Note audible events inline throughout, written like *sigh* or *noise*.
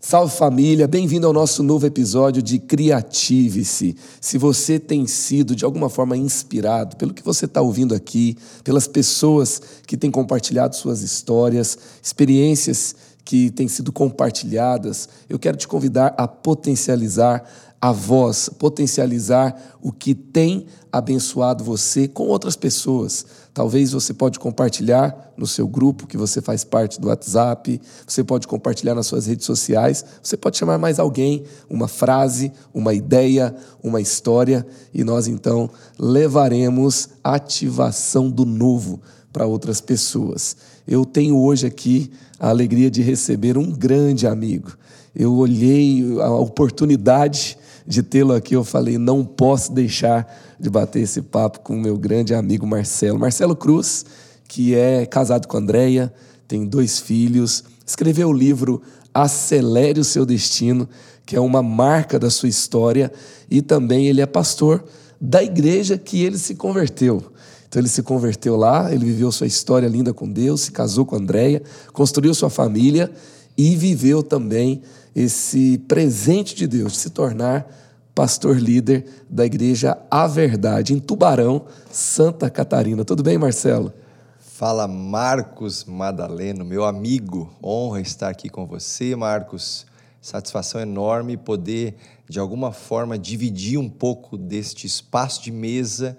Salve família, bem-vindo ao nosso novo episódio de Criative-se. Se você tem sido de alguma forma inspirado pelo que você está ouvindo aqui, pelas pessoas que têm compartilhado suas histórias, experiências que têm sido compartilhadas, eu quero te convidar a potencializar a voz, potencializar o que tem abençoado você com outras pessoas. Talvez você pode compartilhar no seu grupo que você faz parte do WhatsApp, você pode compartilhar nas suas redes sociais, você pode chamar mais alguém, uma frase, uma ideia, uma história e nós então levaremos ativação do novo para outras pessoas. Eu tenho hoje aqui a alegria de receber um grande amigo. Eu olhei a oportunidade de tê-lo aqui, eu falei, não posso deixar de bater esse papo com o meu grande amigo Marcelo. Marcelo Cruz, que é casado com Andréia, tem dois filhos, escreveu o livro Acelere o Seu Destino, que é uma marca da sua história, e também ele é pastor da igreja que ele se converteu. Então ele se converteu lá, ele viveu sua história linda com Deus, se casou com Andréia, construiu sua família e viveu também esse presente de Deus de se tornar pastor líder da igreja A Verdade, em Tubarão, Santa Catarina. Tudo bem, Marcelo? Fala, Marcos Madaleno, meu amigo. Honra estar aqui com você, Marcos. Satisfação enorme poder, de alguma forma, dividir um pouco deste espaço de mesa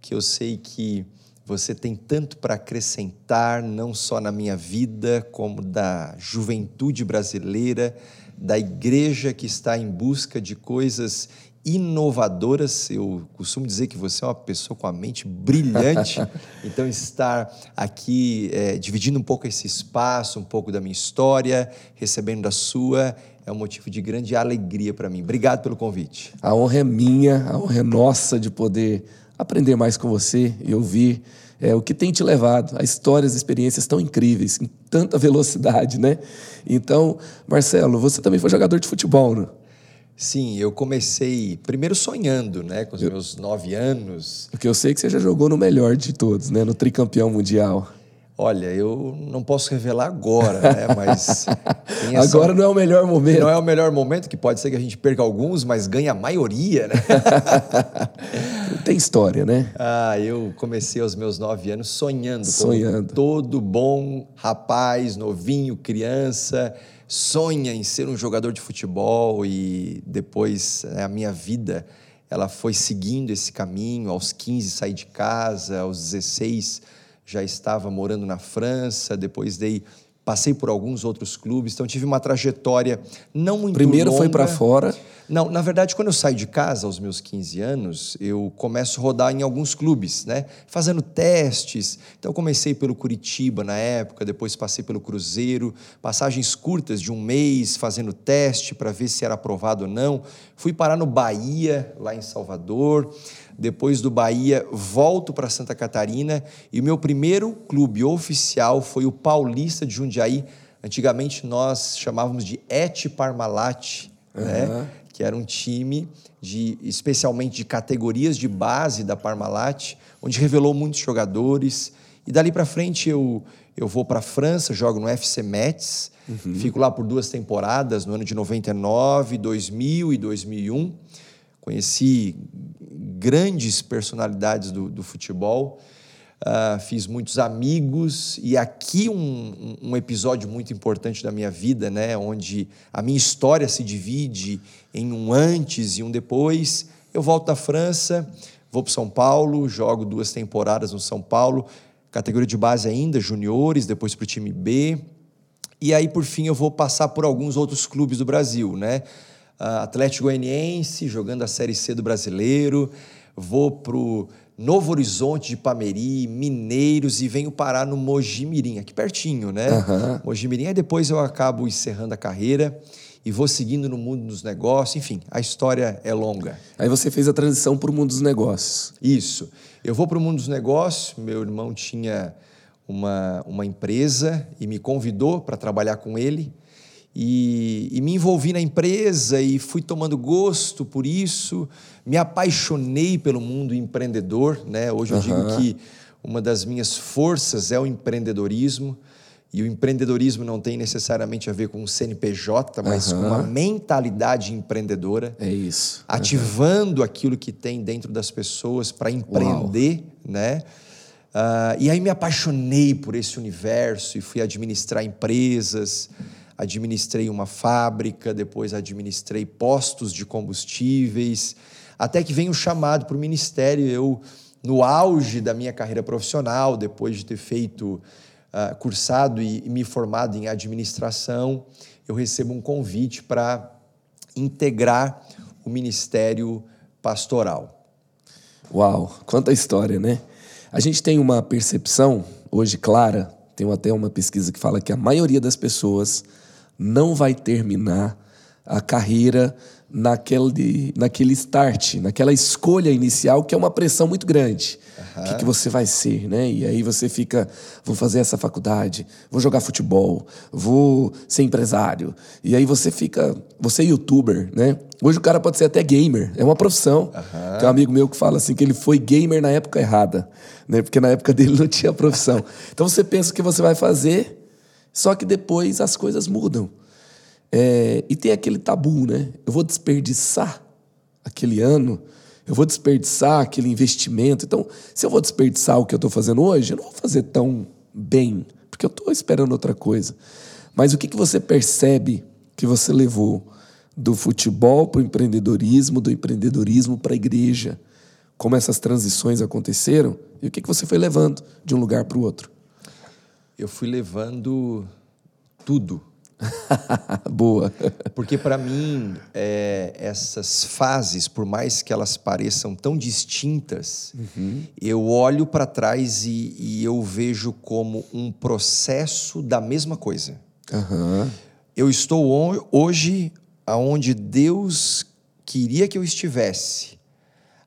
que eu sei que você tem tanto para acrescentar, não só na minha vida, como da juventude brasileira da igreja que está em busca de coisas inovadoras. Eu costumo dizer que você é uma pessoa com a mente brilhante, *laughs* então estar aqui é, dividindo um pouco esse espaço, um pouco da minha história, recebendo da sua, é um motivo de grande alegria para mim. Obrigado pelo convite. A honra é minha, a honra é nossa de poder aprender mais com você e ouvir é, o que tem te levado a histórias, experiências tão incríveis, em tanta *laughs* velocidade, né? Então, Marcelo, você também foi jogador de futebol, né? Sim, eu comecei primeiro sonhando, né, com os eu, meus nove anos. Porque eu sei que você já jogou no melhor de todos, né, no tricampeão mundial. Olha, eu não posso revelar agora, né? Mas. *laughs* Essa... Agora não é o melhor momento. Não é o melhor momento, que pode ser que a gente perca alguns, mas ganha a maioria, né? *laughs* Tem história, né? Ah, eu comecei aos meus nove anos sonhando. Sonhando. todo bom rapaz, novinho, criança, sonha em ser um jogador de futebol e depois né, a minha vida ela foi seguindo esse caminho. Aos 15 saí de casa, aos 16 já estava morando na França, depois dei passei por alguns outros clubes, então tive uma trajetória não muito Primeiro longa. foi para fora? Não, na verdade, quando eu saio de casa aos meus 15 anos, eu começo a rodar em alguns clubes, né? Fazendo testes. Então comecei pelo Curitiba na época, depois passei pelo Cruzeiro, passagens curtas de um mês fazendo teste para ver se era aprovado ou não. Fui parar no Bahia, lá em Salvador. Depois do Bahia, volto para Santa Catarina e o meu primeiro clube oficial foi o Paulista de Jundiaí. Antigamente nós chamávamos de Et Parmalat, uhum. né? que era um time de especialmente de categorias de base da Parmalat, onde revelou muitos jogadores. E dali para frente eu eu vou para a França, jogo no FC Metz, uhum. fico lá por duas temporadas, no ano de 99, 2000 e 2001. Conheci grandes personalidades do, do futebol, uh, fiz muitos amigos e aqui um, um, episódio muito importante da minha vida, né, onde a minha história se divide em um antes e um depois. Eu volto da França, vou para São Paulo, jogo duas temporadas no São Paulo, categoria de base ainda, juniores, depois para o time B. E aí, por fim, eu vou passar por alguns outros clubes do Brasil, né? Uh, Atlético Goianiense, jogando a Série C do Brasileiro, vou para o Novo Horizonte de Pameri, Mineiros e venho parar no Mojimirim, aqui pertinho, né? Uhum. Mojimirim, aí depois eu acabo encerrando a carreira e vou seguindo no mundo dos negócios, enfim, a história é longa. Aí você fez a transição para o mundo dos negócios. Isso. Eu vou para o mundo dos negócios, meu irmão tinha uma, uma empresa e me convidou para trabalhar com ele. E, e, me envolvi na empresa e fui tomando gosto por isso, me apaixonei pelo mundo empreendedor. Né? Hoje eu uhum. digo que uma das minhas forças é o empreendedorismo. E o empreendedorismo não tem necessariamente a ver com o CNPJ, mas uhum. com uma mentalidade empreendedora. É isso. Ativando uhum. aquilo que tem dentro das pessoas para empreender, Uau. né? Uh, e aí me apaixonei por esse universo e fui administrar empresas, administrei uma fábrica, depois administrei postos de combustíveis, até que vem o chamado para o ministério. Eu, no auge da minha carreira profissional, depois de ter feito, uh, cursado e, e me formado em administração, eu recebo um convite para integrar o ministério pastoral. Uau, quanta história, né? A gente tem uma percepção hoje clara, tem até uma pesquisa que fala que a maioria das pessoas não vai terminar a carreira naquele, naquele start, naquela escolha inicial, que é uma pressão muito grande. O que, que, você vai ser, né? E aí você fica, vou fazer essa faculdade, vou jogar futebol, vou ser empresário. E aí você fica, você é youtuber, né? Hoje o cara pode ser até gamer, é uma profissão. Uhum. Tem um amigo meu que fala assim que ele foi gamer na época errada, né? Porque na época dele não tinha profissão. *laughs* Então você pensa o que você vai fazer, só que depois as coisas mudam. É, e tem aquele tabu, né? Eu vou desperdiçar aquele ano, eu vou desperdiçar aquele investimento. Então, se eu vou desperdiçar o que eu estou fazendo hoje, eu não vou fazer tão bem, porque eu estou esperando outra coisa. Mas o que, que você percebe que você levou do futebol para o empreendedorismo, do empreendedorismo para a igreja? Como essas transições aconteceram e o que, que você foi levando de um lugar para o outro? Eu fui levando tudo *laughs* Boa. Porque para mim, é, essas fases, por mais que elas pareçam tão distintas, uhum. eu olho para trás e, e, eu vejo como um processo da mesma coisa. Uhum. Eu estou hoje aonde Deus queria que eu estivesse,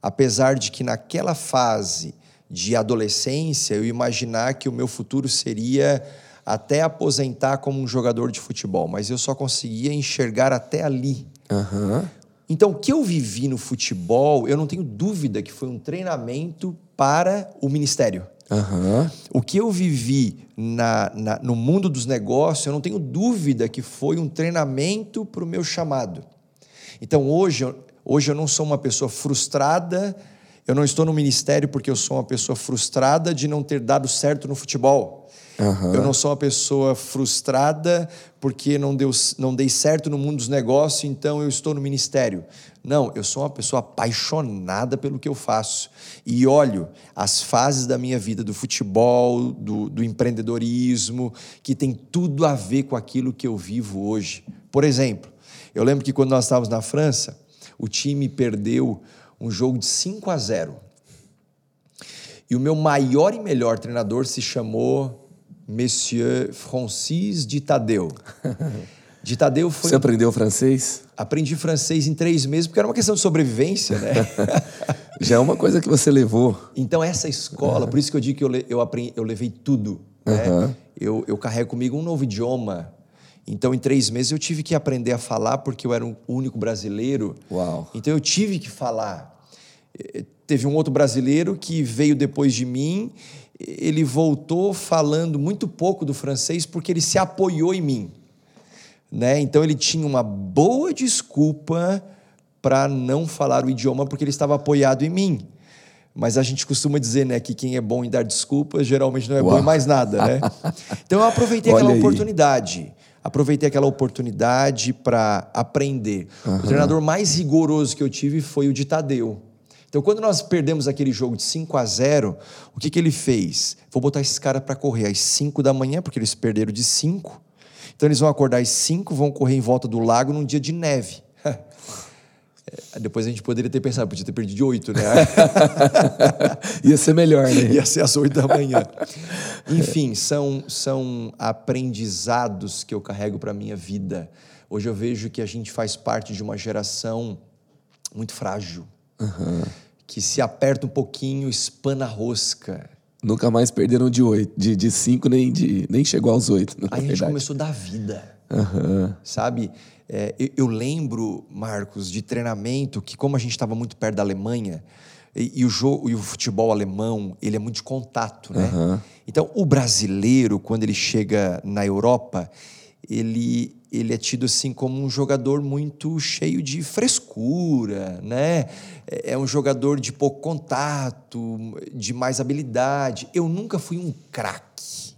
apesar de que naquela fase de adolescência eu imaginar que o meu futuro seria até aposentar como um jogador de futebol, mas eu só conseguia enxergar até ali. Uhum. Então, o que eu vivi no futebol, eu não tenho dúvida que foi um treinamento para o ministério. Uhum. O que eu vivi na, na, no mundo dos negócios, eu não tenho dúvida que foi um treinamento para o meu chamado. Então, hoje, hoje eu não sou uma pessoa frustrada, eu não estou no ministério porque eu sou uma pessoa frustrada de não ter dado certo no futebol. Uhum. Eu não sou uma pessoa frustrada porque não, deu, não dei certo no mundo dos negócios, então eu estou no ministério. Não, eu sou uma pessoa apaixonada pelo que eu faço. E olho as fases da minha vida, do futebol, do, do empreendedorismo, que tem tudo a ver com aquilo que eu vivo hoje. Por exemplo, eu lembro que quando nós estávamos na França, o time perdeu um jogo de 5 a 0. E o meu maior e melhor treinador se chamou Monsieur Francis de Tadeu. *laughs* De Tadeu foi. Você aprendeu francês? Aprendi francês em três meses, porque era uma questão de sobrevivência, né? *laughs* Já é uma coisa que você levou. Então, essa escola, uhum. por isso que eu digo que eu, eu, aprendi, eu levei tudo. Né? Uhum. Eu, eu carrego comigo um novo idioma. Então, em três meses, eu tive que aprender a falar, porque eu era o único brasileiro. Uau. Então, eu tive que falar. Eh, teve um outro brasileiro que veio depois de mim ele voltou falando muito pouco do francês porque ele se apoiou em mim. Né? Então ele tinha uma boa desculpa para não falar o idioma porque ele estava apoiado em mim. Mas a gente costuma dizer né, que quem é bom em dar desculpas geralmente não é Uau. bom em mais nada. Né? *laughs* Então eu aproveitei aquela oportunidade. Aproveitei aquela oportunidade para aprender. Uhum. O treinador mais rigoroso que eu tive foi o de Tadeu. Então, quando nós perdemos aquele jogo de 5 a 0, o que, que ele fez? Vou botar esses caras para correr às 5 da manhã, porque eles perderam de 5. Então, eles vão acordar às 5, vão correr em volta do lago num dia de neve. É, depois a gente poderia ter pensado, podia ter perdido de 8, né? *laughs* Ia ser melhor, né? Ia ser às 8 da manhã. Enfim, são, são aprendizados que eu carrego para a minha vida. Hoje eu vejo que a gente faz parte de uma geração muito frágil Uhum. Que se aperta um pouquinho, espana a rosca. Nunca mais perderam de oito, de, de cinco, nem, de, nem chegou aos oito. Aí a gente começou a dar vida. Uhum. Sabe? É, eu, eu, lembro, Marcos, de treinamento que, como a gente estava muito perto da Alemanha, E, e o jogo e o futebol alemão, ele é muito de contato, né? Então, o brasileiro, quando ele chega na Europa, ele, ele é tido assim como um jogador muito cheio de frescura, né? É um jogador de pouco contato, de mais habilidade. Eu nunca fui um craque,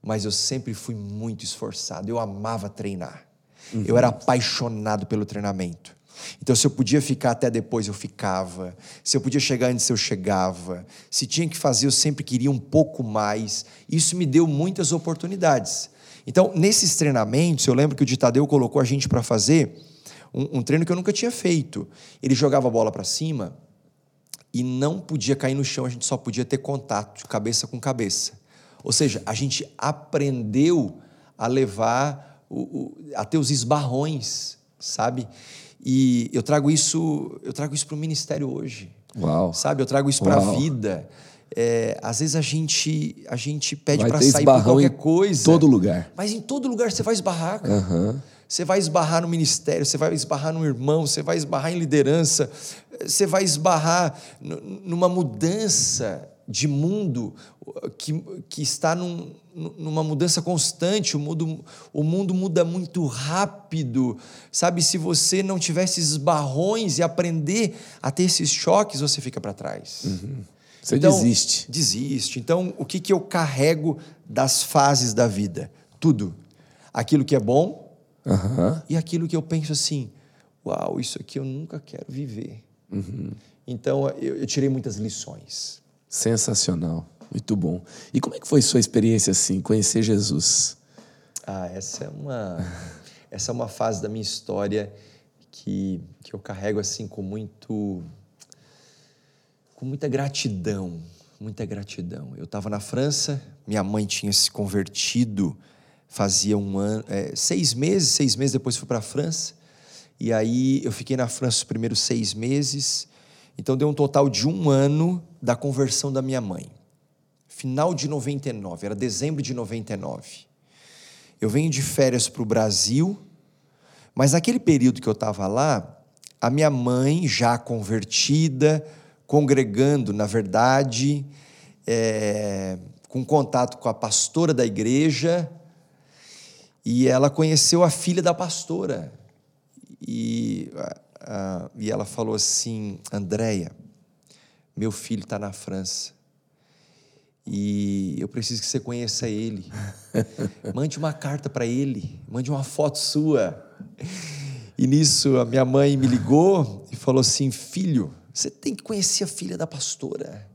mas eu sempre fui muito esforçado. Eu amava treinar. Uhum. Eu era apaixonado pelo treinamento. Então, se eu podia ficar até depois, eu ficava. Se eu podia chegar antes, eu chegava. Se tinha que fazer, eu sempre queria um pouco mais. Isso me deu muitas oportunidades. Então, nesses treinamentos, eu lembro que o Ditadeu colocou a gente para fazer um, um, treino que eu nunca tinha feito. Ele jogava a bola para cima e não podia cair no chão, a gente só podia ter contato, cabeça com cabeça. Ou seja, a gente aprendeu a levar, o, o, a ter os esbarrões, sabe? E eu trago isso, eu trago isso para o ministério hoje. Uau. Sabe? Eu trago isso para a vida. É, às vezes a gente, a gente pede para sair por qualquer coisa. Em todo lugar. Mas em todo lugar você vai esbarrar, cara. Uhum. Você vai esbarrar no ministério, você vai esbarrar no irmão, você vai esbarrar em liderança, você vai esbarrar numa mudança de mundo que, que está num, numa mudança constante, o mundo, o mundo muda muito rápido. Sabe, se você não tivesse esses barrões e aprender a ter esses choques, você fica para trás. Uhum. Você então, desiste. Desiste. Então, o que, que eu carrego das fases da vida? Tudo. Aquilo que é bom uhum. e aquilo que eu penso assim: uau, isso aqui eu nunca quero viver. Uhum. Então, eu, eu tirei muitas lições. Sensacional. Muito bom. E como é que foi sua experiência assim, conhecer Jesus? Ah, essa é uma *laughs* essa é uma fase da minha história que, que eu carrego assim com muito com muita gratidão, muita gratidão. Eu estava na França, minha mãe tinha se convertido fazia um ano, é, seis meses, seis meses depois fui para a França. E aí eu fiquei na França os primeiros seis meses. Então deu um total de um ano da conversão da minha mãe final de 99, era dezembro de 99. Eu venho de férias para o Brasil, mas naquele período que eu estava lá, a minha mãe, já convertida, congregando, na verdade, é, com contato com a pastora da igreja, e ela conheceu a filha da pastora. E, e ela falou assim: Andréia, meu filho está na França e eu preciso que você conheça ele. *laughs* Mande uma carta para ele, mande uma foto sua. E nisso a minha mãe me ligou e falou assim: Filho, você tem que conhecer a filha da pastora.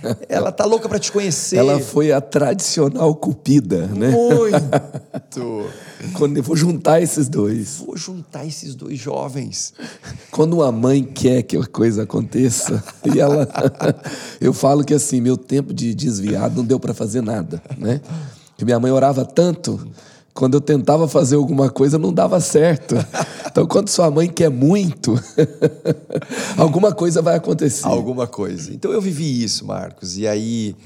*laughs* Ela tá louca para te conhecer. Ela foi a tradicional cupida, né? Muito. *laughs* Quando eu vou juntar esses dois. Vou juntar esses dois jovens. Quando uma mãe quer que a coisa aconteça, *laughs* e ela eu falo que assim, meu tempo de desviado não deu para fazer nada, né? Que minha mãe orava tanto quando eu tentava fazer alguma coisa, não dava certo. *laughs* Então, quando sua mãe quer muito, *laughs* alguma coisa vai acontecer. Alguma coisa. Então, eu vivi isso, Marcos. E aí,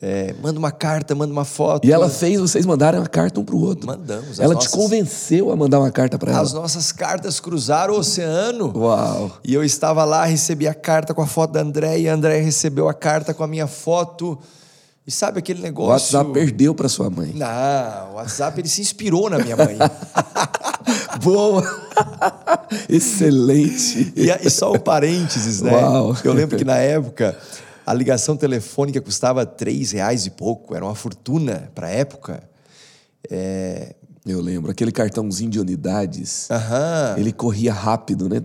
é, manda uma carta, manda uma foto. E ela fez vocês mandarem uma carta um para o outro. Mandamos. Ela nossas... te convenceu a mandar uma carta para ela. As nossas cartas cruzaram o oceano. Uau! E eu estava lá, recebi a carta com a foto da André, e a André recebeu a carta com a minha foto. E sabe aquele negócio. O WhatsApp perdeu para sua mãe. Não, o WhatsApp ele se inspirou na minha mãe. *laughs* Boa! *laughs* Excelente! E, e, só um parênteses, né? Uau. Eu lembro que na época a ligação telefônica custava três reais e pouco, era uma fortuna para a época. É... Eu lembro, aquele cartãozinho de unidades, Aham. ele corria rápido, né?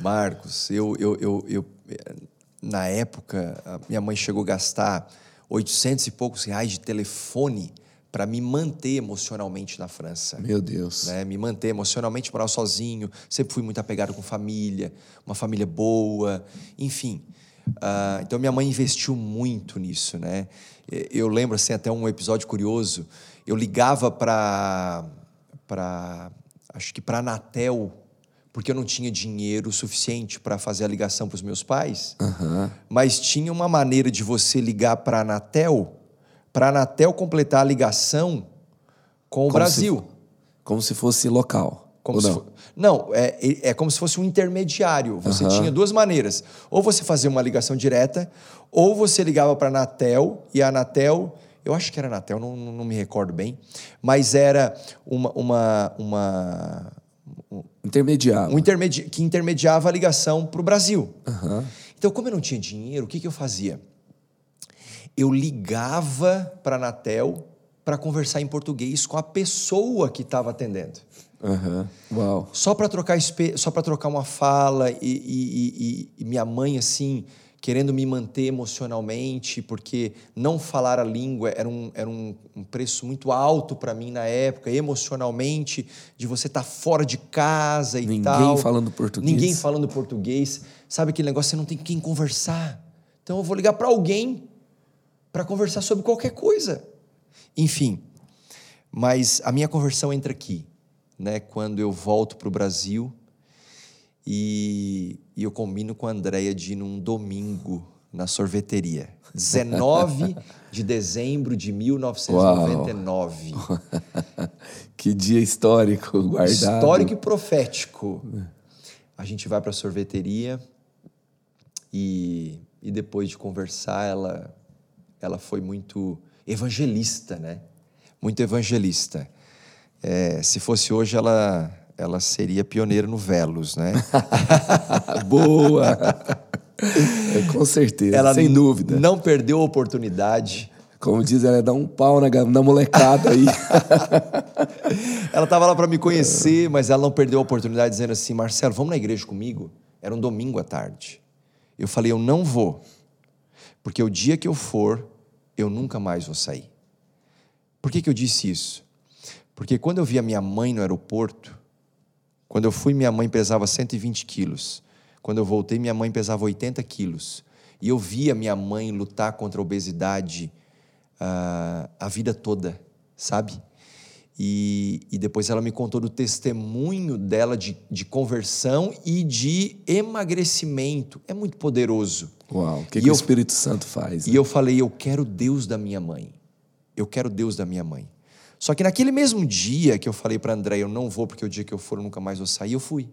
Marcos, eu, eu, eu, eu na época, minha mãe chegou a gastar 800 e poucos reais de telefone para me manter emocionalmente na França. Meu Deus. Né? Me manter emocionalmente, morar sozinho. Sempre fui muito apegado com família, uma família boa, enfim. Uh, então minha mãe investiu muito nisso, né? Eu lembro assim até um episódio curioso. Eu ligava para para acho que para Anatel porque eu não tinha dinheiro suficiente para fazer a ligação para os meus pais, uhum. mas tinha uma maneira de você ligar para a Anatel, para a Anatel completar a ligação com o como Brasil. Se, como se fosse local. Como não? não, é, é como se fosse um intermediário. Você tinha duas maneiras. Ou você fazia uma ligação direta, ou você ligava para a Anatel, e a Anatel, eu acho que era a Anatel, não, não me recordo bem, mas era uma, uma, uma, Intermediário. um intermedi que intermediava a ligação para o Brasil. Aham. Então, como eu não tinha dinheiro, o que, que eu fazia? Eu ligava para a Anatel para conversar em português com a pessoa que estava atendendo. Aham. Uau. Só para trocar só trocar uma fala e- e- e- e minha mãe assim querendo me manter emocionalmente porque não falar a língua era um, era um, um preço muito alto para mim na época emocionalmente de você estar fora de casa e Ninguém tal falando português. ninguém falando português sabe aquele negócio você não tem quem conversar então eu vou ligar para alguém para conversar sobre qualquer coisa enfim mas a minha conversão entra aqui, né? Quando eu volto para o Brasil e, e eu combino com a Andrea de ir num domingo na sorveteria. 19 *laughs* de dezembro de 1999. *laughs* Que dia histórico guardado. Histórico e profético. A gente vai para a sorveteria e, e depois de conversar, ela, ela foi muito evangelista, né? Muito evangelista. É, se fosse hoje, ela, ela seria pioneira no Velos, né? *laughs* Boa! É, com certeza, Ela sem dúvida. Não perdeu a oportunidade. Como diz, ela dá um pau na, na molecada aí. *laughs* Ela estava lá para me conhecer, mas ela não perdeu a oportunidade dizendo assim: Marcelo, vamos na igreja comigo? Era um domingo à tarde. Eu falei: eu não vou, porque o dia que eu for, eu nunca mais vou sair. Por que, que eu disse isso? Porque quando eu vi a minha mãe no aeroporto, quando eu fui, minha mãe pesava 120 quilos. Quando eu voltei, minha mãe pesava 80 quilos. E eu via minha mãe lutar contra a obesidade ah, a vida toda, sabe? E, e depois ela me contou do testemunho dela de, de conversão e de emagrecimento. É muito poderoso. Uau, o que, que eu- o Espírito Santo faz? E eu falei, eu quero Deus da minha mãe. Eu quero Deus da minha mãe. Só que naquele mesmo dia que eu falei para André, eu não vou porque o dia que eu for eu nunca mais vou sair, eu fui.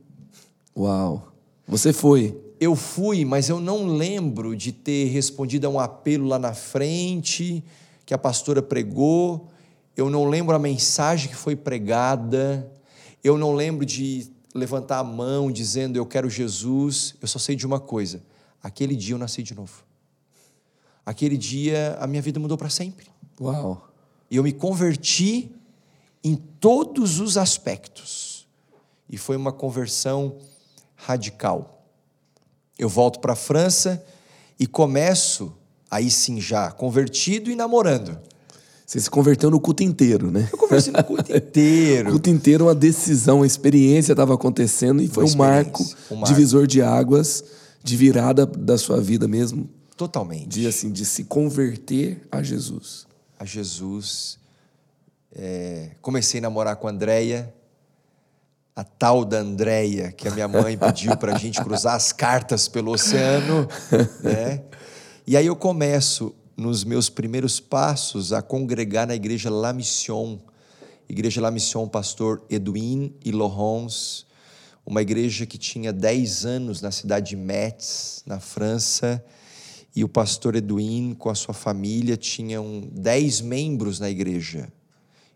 Uau. Você foi. Eu fui, mas eu não lembro de ter respondido a um apelo lá na frente que a pastora pregou. Eu não lembro a mensagem que foi pregada. Eu não lembro de levantar a mão dizendo eu quero Jesus. Eu só sei de uma coisa: aquele dia eu nasci de novo. Aquele dia a minha vida mudou para sempre. Uau. E eu me converti em todos os aspectos. E foi uma conversão radical. Eu volto para a França e começo, aí sim já, convertido e namorando. Você se converteu no culto inteiro, né? Eu conversei no culto O *laughs* inteiro. culto inteiro, uma decisão, uma experiência estava acontecendo e foi um marco, um marco. divisor de águas, de virada da sua vida mesmo, Totalmente. de assim, de se converter a Jesus. A Jesus. É, comecei a namorar com a Andréia, a tal da Andréia, que a minha mãe pediu para a gente cruzar as cartas pelo oceano. Né? E aí eu começo, nos meus primeiros passos, a congregar na igreja La Mission. Igreja La Mission, pastor Edwin e Laurence, uma igreja que tinha 10 anos na cidade de Metz, na França, e o pastor Edwin, com a sua família, tinham 10 membros na igreja.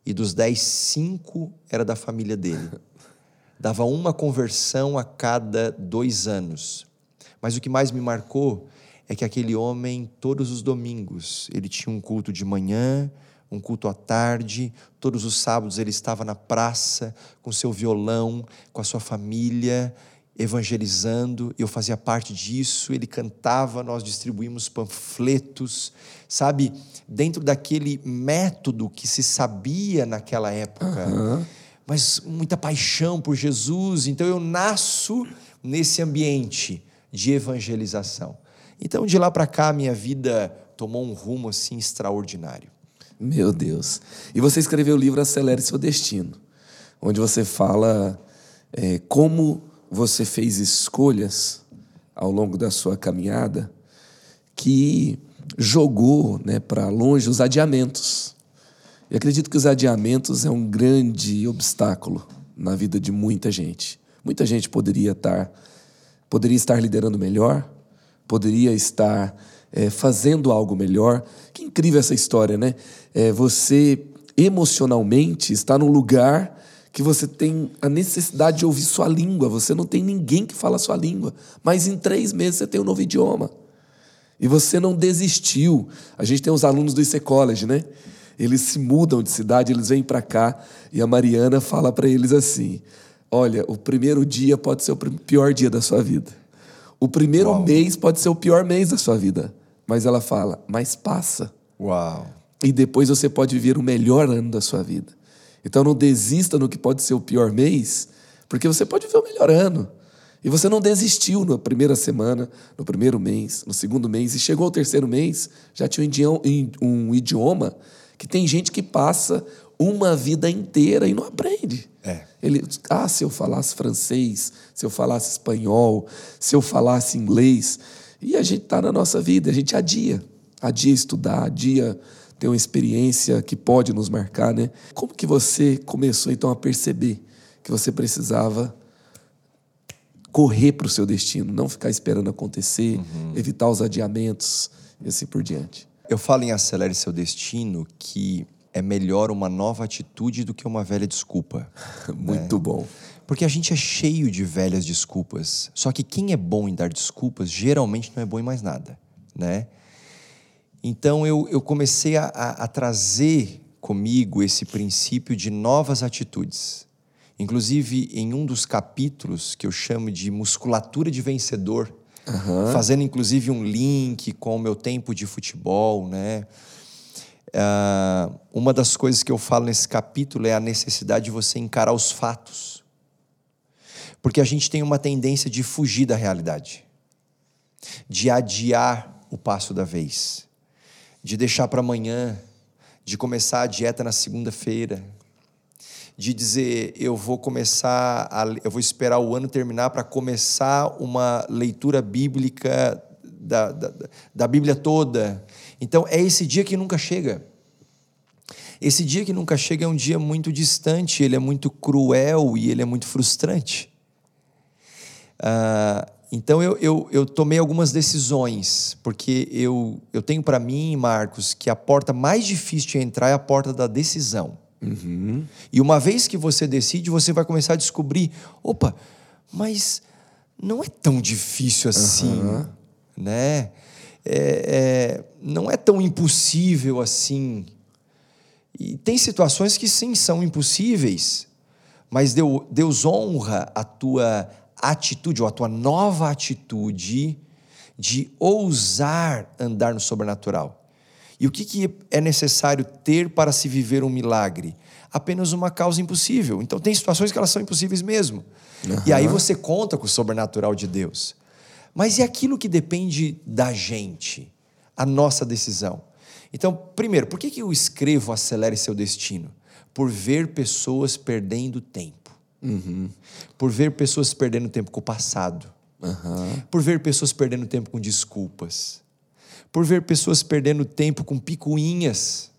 E dos 10, cinco era da família dele. *laughs* Dava uma conversão a cada dois anos. Mas o que mais me marcou é que aquele homem, todos os domingos, ele tinha um culto de manhã, um culto à tarde, todos os sábados ele estava na praça com seu violão, com a sua família, evangelizando, eu fazia parte disso, ele cantava, nós distribuímos panfletos, sabe, dentro daquele método que se sabia naquela época, mas muita paixão por Jesus, então eu nasço nesse ambiente de evangelização. Então de lá para cá minha vida tomou um rumo assim extraordinário. Meu Deus. E você escreveu o livro Acelere Seu Destino, onde você fala é, como você fez escolhas ao longo da sua caminhada que jogou né, para longe os adiamentos. E acredito que os adiamentos é um grande obstáculo na vida de muita gente. Muita gente poderia estar, poderia estar liderando melhor, poderia estar é, fazendo algo melhor. Que incrível essa história, né? É, você emocionalmente está num lugar que você tem a necessidade de ouvir sua língua, você não tem ninguém que fala a sua língua, mas em três meses você tem um novo idioma. E você não desistiu. A gente tem os alunos do IC College, né? Eles se mudam de cidade, eles vêm para cá e a Mariana fala para eles assim: Olha, o primeiro dia pode ser o pior dia da sua vida. O primeiro Uau. mês pode ser o pior mês da sua vida. Mas ela fala: Mas passa. Uau. E depois você pode viver o melhor ano da sua vida. Então não desista no que pode ser o pior mês, porque você pode viver o melhor ano. E você não desistiu na primeira semana, no primeiro mês, no segundo mês, e chegou ao terceiro mês, já tinha um idioma que tem gente que passa uma vida inteira e não aprende. É. Ele, ah, se eu falasse francês, se eu falasse espanhol, se eu falasse inglês. E a gente está na nossa vida, a gente adia. Adia estudar, adia ter uma experiência que pode nos marcar, né? Como que você começou então a perceber que você precisava correr para o seu destino, não ficar esperando acontecer, uhum. evitar os adiamentos e assim por diante? Eu falo em acelere seu destino que é melhor uma nova atitude do que uma velha desculpa. *laughs* Muito né? bom. Porque a gente é cheio de velhas desculpas. Só que quem é bom em dar desculpas geralmente não é bom em mais nada, né? Então eu, eu comecei a, a, a trazer comigo esse princípio de novas atitudes. Inclusive, em um dos capítulos que eu chamo de musculatura de vencedor, uhum. fazendo inclusive um link com o meu tempo de futebol, né? Uh, uma das coisas que eu falo nesse capítulo é a necessidade de você encarar os fatos. Porque a gente tem uma tendência de fugir da realidade, de adiar o passo da vez de deixar para amanhã, de começar a dieta na segunda-feira, de dizer eu vou começar, a, eu vou esperar o ano terminar para começar uma leitura bíblica da, da, da Bíblia toda. Então é esse dia que nunca chega. Esse dia que nunca chega é um dia muito distante, ele é muito cruel e ele é muito frustrante. Ah, então eu, eu, eu, tomei algumas decisões, porque eu, eu tenho para mim, Marcos, que a porta mais difícil de entrar é a porta da decisão. Uhum. E uma vez que você decide, você vai começar a descobrir: opa, mas não é tão difícil assim, uhum. né? É, é, não é tão impossível assim. E tem situações que sim são impossíveis, mas Deus honra a tua atitude, ou a tua nova atitude de ousar andar no sobrenatural. E o que, que é necessário ter para se viver um milagre? Apenas uma causa impossível. Então, tem situações que elas são impossíveis mesmo. Uhum. E aí você conta com o sobrenatural de Deus. Mas e aquilo que depende da gente? A nossa decisão. Então, primeiro, por que, que eu escrevo Acelere Seu Destino? Por ver pessoas perdendo tempo. Uhum. Por ver pessoas perdendo tempo com o passado. Uhum. Por ver pessoas perdendo tempo com desculpas. Por ver pessoas perdendo tempo com picuinhas.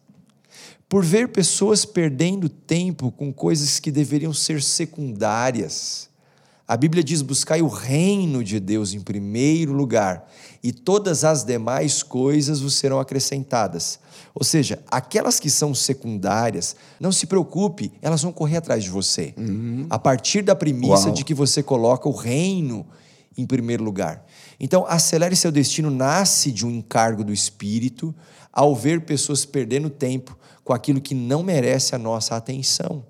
Por ver pessoas perdendo tempo com coisas que deveriam ser secundárias. A Bíblia diz: buscai o reino de Deus em primeiro lugar, e todas as demais coisas vos serão acrescentadas. Ou seja, aquelas que são secundárias, não se preocupe, elas vão correr atrás de você. Uhum. A partir da premissa Uau. de que você coloca o reino em primeiro lugar. Então, acelere seu destino nasce de um encargo do Espírito ao ver pessoas perdendo tempo com aquilo que não merece a nossa atenção.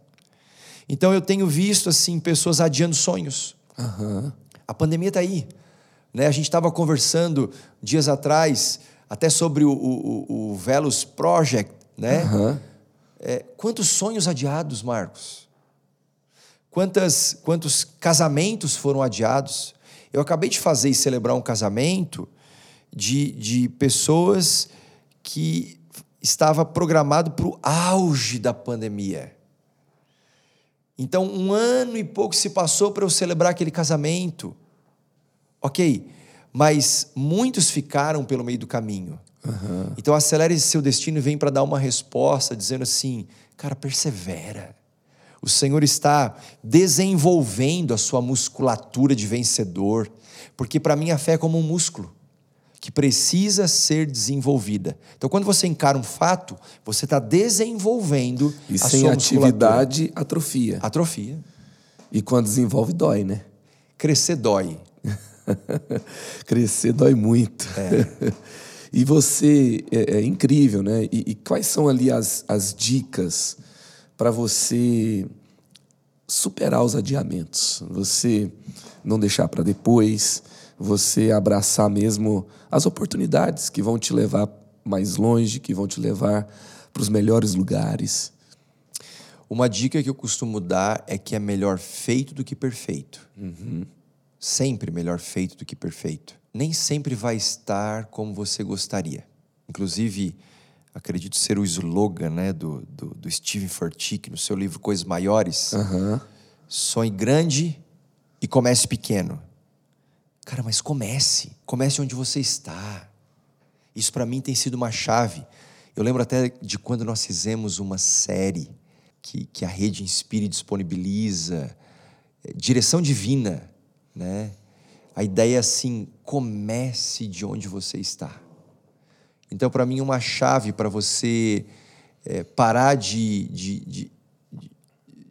Então, eu tenho visto assim pessoas adiando sonhos. Uhum. A pandemia está aí. Né? A gente estava conversando dias atrás até sobre o, o, o Velos Project, né? Uhum. É, quantos sonhos adiados, Marcos? Quantas, quantos casamentos foram adiados? Eu acabei de fazer e celebrar um casamento de, de pessoas que estava programado para o auge da pandemia. Então, um ano e pouco se passou para eu celebrar aquele casamento. Ok, mas muitos ficaram pelo meio do caminho. Uhum. Então, acelere seu destino e vem para dar uma resposta dizendo assim: cara, persevera. O Senhor está desenvolvendo a sua musculatura de vencedor, porque para mim a fé é como um músculo que precisa ser desenvolvida. Então, quando você encara um fato, você está desenvolvendo E a sem sua atividade, atrofia. Atrofia. E quando desenvolve, dói, né? Crescer dói. *laughs* Crescer dói muito. *laughs* e você, é, é incrível, né? E, e quais são ali as, as dicas para você superar os adiamentos? Você não deixar para depois, você abraçar mesmo as oportunidades que vão te levar mais longe, que vão te levar para os melhores lugares. Uma dica que eu costumo dar é que é melhor feito do que perfeito. Sempre melhor feito do que perfeito. Nem sempre vai estar como você gostaria. Inclusive, acredito ser o slogan né, do, do, do Steven Furtick no seu livro Coisas Maiores. Aham. Sonhe grande e comece pequeno. Cara, mas comece. Comece onde você está. Isso para mim tem sido uma chave. Eu lembro até de quando nós fizemos uma série que, que a Rede Inspire disponibiliza, é, Direção Divina, né? A ideia é assim, comece de onde você está. Então, para mim, uma chave para você é, parar de, de, de,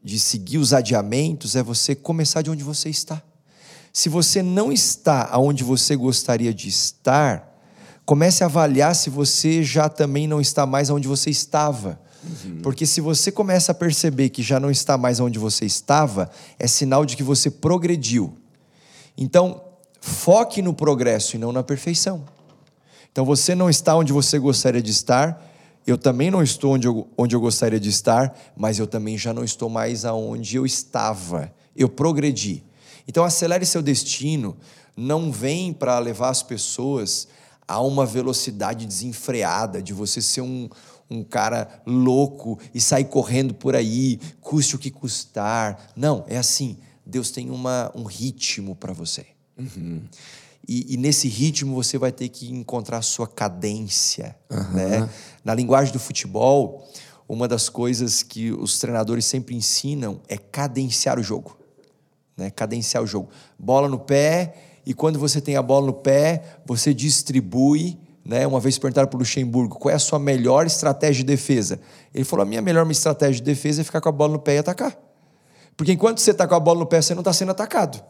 de- seguir os adiamentos é você começar de onde você está. Se você não está aonde você gostaria de estar, comece a avaliar se você já também não está mais onde você estava. Porque se você começa a perceber que já não está mais onde você estava, é sinal de que você progrediu. Então, foque no progresso e não na perfeição. Então, você não está onde você gostaria de estar, eu também não estou onde eu, onde eu gostaria de estar, mas eu também já não estou mais aonde eu estava. Eu progredi. Então, acelere seu destino, não vem para levar as pessoas a uma velocidade desenfreada, de você ser um, um cara louco e sair correndo por aí, custe o que custar. Não, é assim. Deus tem uma, um ritmo para você. E, e nesse ritmo você vai ter que encontrar a sua cadência. Né? Na linguagem do futebol, uma das coisas que os treinadores sempre ensinam é cadenciar o jogo. Né? Cadenciar o jogo. Bola no pé, e quando você tem a bola no pé, você distribui. Né? Uma vez perguntaram para o Luxemburgo qual é a sua melhor estratégia de defesa. Ele falou: a minha melhor estratégia de defesa é ficar com a bola no pé e atacar. Porque enquanto você está com a bola no pé, você não está sendo atacado.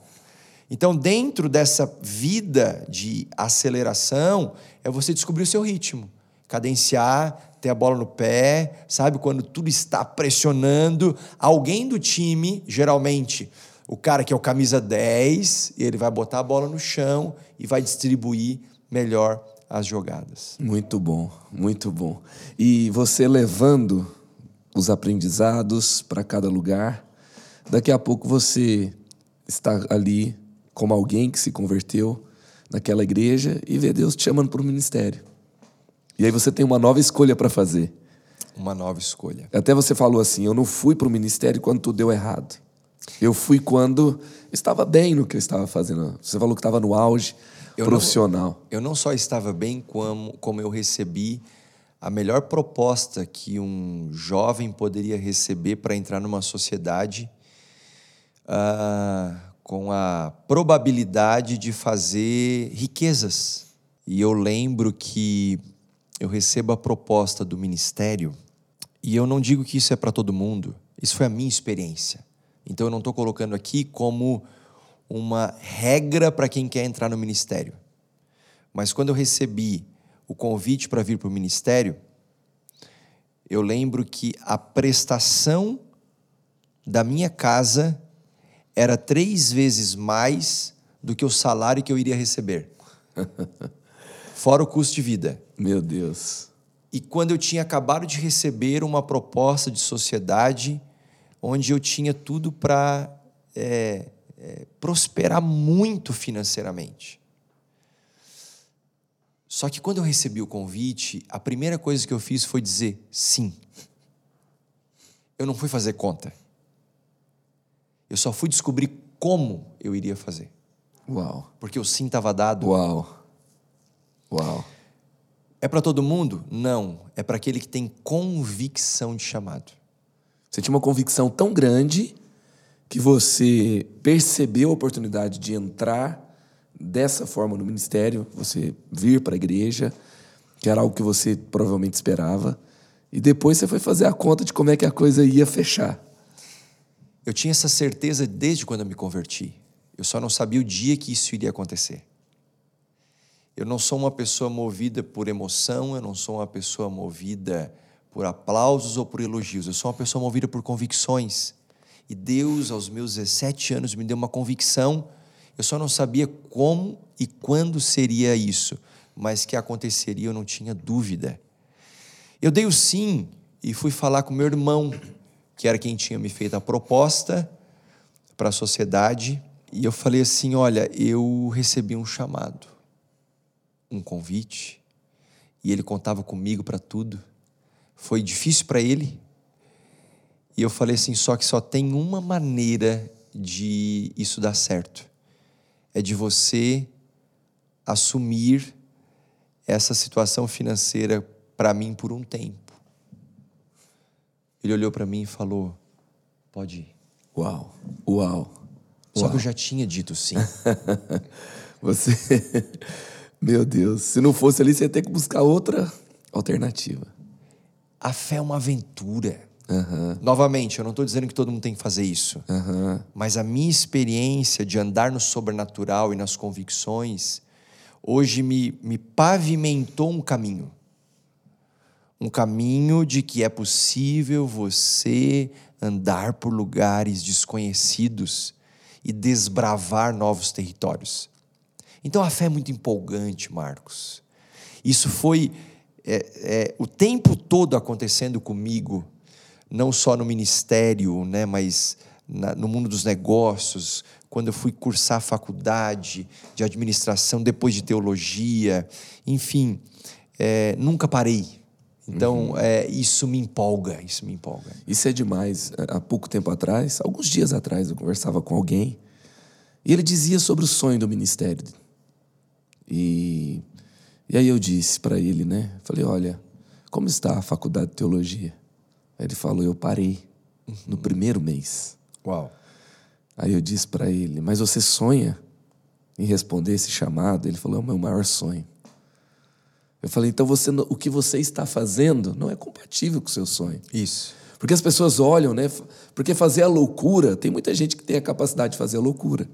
Então, dentro dessa vida de aceleração, é você descobrir o seu ritmo. Cadenciar, ter a bola no pé, sabe? Quando tudo está pressionando, alguém do time, geralmente o cara que é o camisa 10, ele vai botar a bola no chão e vai distribuir melhor as jogadas. Muito bom, muito bom. E você levando os aprendizados para cada lugar, daqui a pouco você está ali como alguém que se converteu naquela igreja e vê Deus te chamando para o ministério. E aí você tem uma nova escolha para fazer. Uma nova escolha. Até você falou assim: eu não fui para o ministério quando tudo deu errado. Eu fui quando estava bem no que eu estava fazendo. Você falou que estava no auge Eu não- profissional. Eu não só estava bem, como, como eu recebi a melhor proposta que um jovem poderia receber para entrar numa sociedade ah, com a probabilidade de fazer riquezas. E eu lembro que eu recebo a proposta do ministério, e eu não digo que isso é para todo mundo, isso foi a minha experiência. Então eu não estou colocando aqui como uma regra para quem quer entrar no ministério. Mas quando eu recebi o convite para vir para o ministério, eu lembro que a prestação da minha casa era três vezes mais do que o salário que eu iria receber. *laughs* Fora o custo de vida. Meu Deus. E quando eu tinha acabado de receber uma proposta de sociedade onde eu tinha tudo para é, é, prosperar muito financeiramente. Só que quando eu recebi o convite, a primeira coisa que eu fiz foi dizer sim. Eu não fui fazer conta. Eu só fui descobrir como eu iria fazer. Uau. Porque o sim estava dado. Uau. Uau. É para todo mundo? Não. É para aquele que tem convicção de chamado. Você tinha uma convicção tão grande que você percebeu a oportunidade de entrar dessa forma no ministério, você vir para a igreja, que era algo que você provavelmente esperava, e depois você foi fazer a conta de como é que a coisa ia fechar. Eu tinha essa certeza desde quando eu me converti. Eu só não sabia o dia que isso iria acontecer. Eu não sou uma pessoa movida por emoção, eu não sou uma pessoa movida por aplausos ou por elogios. Eu sou uma pessoa movida por convicções. E Deus, aos meus 17 anos, me deu uma convicção. Eu só não sabia como e quando seria isso, mas que aconteceria, eu não tinha dúvida. Eu dei o sim e fui falar com meu irmão, que era quem tinha me feito a proposta para a sociedade, e eu falei assim: Olha, eu recebi um chamado um convite e ele contava comigo para tudo. Foi difícil para ele. E eu falei assim: só que só tem uma maneira de isso dar certo. É de você assumir essa situação financeira para mim por um tempo. Ele olhou para mim e falou: pode ir. Uau, uau. Só uau. que eu já tinha dito sim. *laughs* você. Meu Deus, se não fosse ali, você ia ter que buscar outra alternativa. A fé é uma aventura. Uhum. Novamente, eu não estou dizendo que todo mundo tem que fazer isso, uhum. mas a minha experiência de andar no sobrenatural e nas convicções hoje me, me pavimentou um caminho. Um caminho de que é possível você andar por lugares desconhecidos e desbravar novos territórios. Então a fé é muito empolgante, Marcos. Isso foi é, é, o tempo todo acontecendo comigo, não só no ministério, né, mas na, no mundo dos negócios, quando eu fui cursar faculdade de administração, depois de teologia, enfim, é, nunca parei. Então, uhum. é, isso me empolga, isso me empolga. Isso é demais. Há pouco tempo atrás, alguns dias atrás, eu conversava com alguém e ele dizia sobre o sonho do ministério e, e aí eu disse para ele, né? Falei, olha, como está a faculdade de teologia? Aí ele falou, eu parei no uhum. primeiro mês. Uau. Aí eu disse para ele, mas você sonha em responder esse chamado? Ele falou, é o meu maior sonho. Eu falei, então você, o que você está fazendo não é compatível com o seu sonho. Isso. Porque as pessoas olham, né? Porque fazer a loucura, tem muita gente que tem a capacidade de fazer a loucura.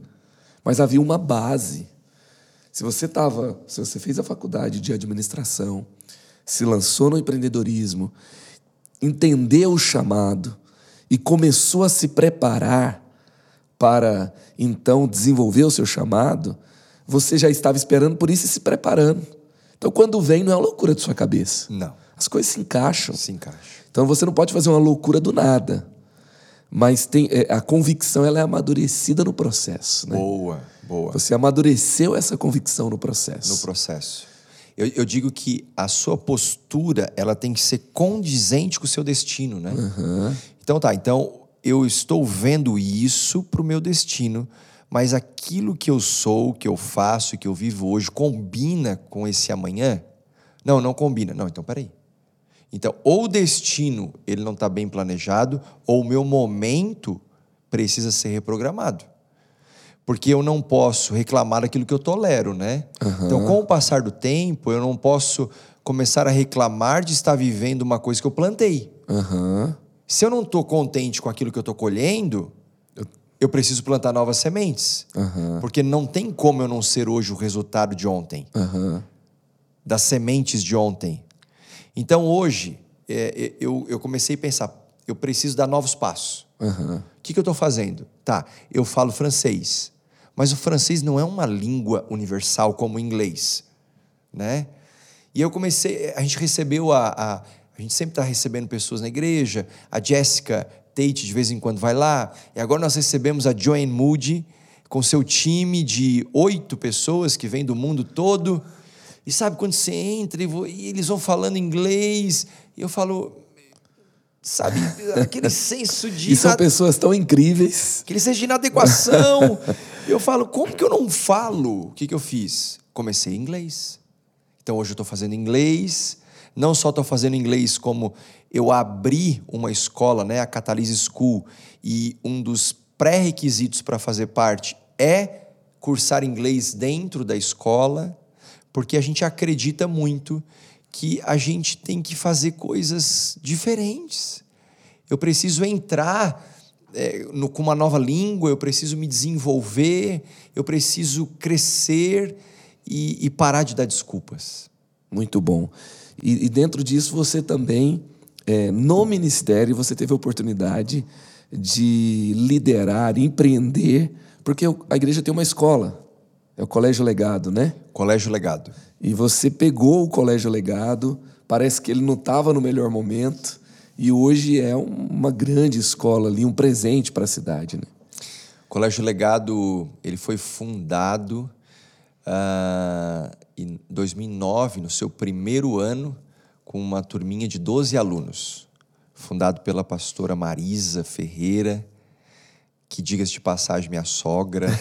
Mas havia uma base. Se você estava, se você fez a faculdade de administração, se lançou no empreendedorismo, entendeu o chamado e começou a se preparar para então desenvolver o seu chamado, você já estava esperando por isso e se preparando. Então, quando vem, não é uma loucura de sua cabeça. Não. As coisas se encaixam. Se encaixam. Então, você não pode fazer uma loucura do nada. Mas tem, é, a convicção ela é amadurecida no processo. Né? Boa. Boa. Você amadureceu essa convicção no processo. No processo. Eu, eu, digo que a sua postura ela tem que ser condizente com o seu destino, né? Uhum. Então tá, então eu estou vendo isso para o meu destino, mas aquilo que eu sou, que eu faço, que eu vivo hoje, combina com esse amanhã? Não, não combina. Não, então peraí. Então, ou o destino ele não está bem planejado, ou o meu momento precisa ser reprogramado porque eu não posso reclamar daquilo que eu tolero, né? Uhum. Então, com o passar do tempo, eu não posso começar a reclamar de estar vivendo uma coisa que eu plantei. Uhum. Se eu não estou contente com aquilo que eu estou colhendo, eu preciso plantar novas sementes. Uhum. Porque não tem como eu não ser hoje o resultado de ontem, das sementes de ontem. Então, hoje, é, é, eu, eu comecei a pensar, eu preciso dar novos passos. O que, que eu estou fazendo? Tá, eu falo francês. Mas o francês não é uma língua universal como o inglês, né? E eu comecei, a gente recebeu a, a, a gente sempre está recebendo pessoas na igreja, a Jessica Tate de vez em quando vai lá, e agora nós recebemos a Joanne Moody com seu time de oito pessoas que vem do mundo todo, e sabe quando você entra e, eles vão falando inglês, e eu falo, sabe? *laughs* Aquele senso de. E são pessoas tão incríveis. Aquele senso de inadequação. eu falo, como que eu não falo? O que, que eu fiz? Comecei inglês. Então hoje eu estou fazendo inglês. Não só estou fazendo inglês, como eu abri uma escola, né, a Catalyse School, e um dos pré-requisitos para fazer parte é cursar inglês dentro da escola, porque a gente acredita muito que a gente tem que fazer coisas diferentes. Eu preciso entrar é, no, com uma nova língua, eu preciso me desenvolver, eu preciso crescer e, e parar de dar desculpas. Muito bom. E, e dentro disso você também, é, no ministério, você teve a oportunidade de liderar, empreender, porque a igreja tem uma escola, é o Colégio Legado, né? Colégio Legado. E você pegou o Colégio Legado, parece que ele não estava no melhor momento, e hoje é uma grande escola ali, um presente para a cidade, né? O Colégio Legado, ele foi fundado uh, em 2009, no seu primeiro ano, com uma turminha de 12 alunos, fundado pela pastora Marisa Ferreira, que diga-se de passagem, minha sogra. *laughs*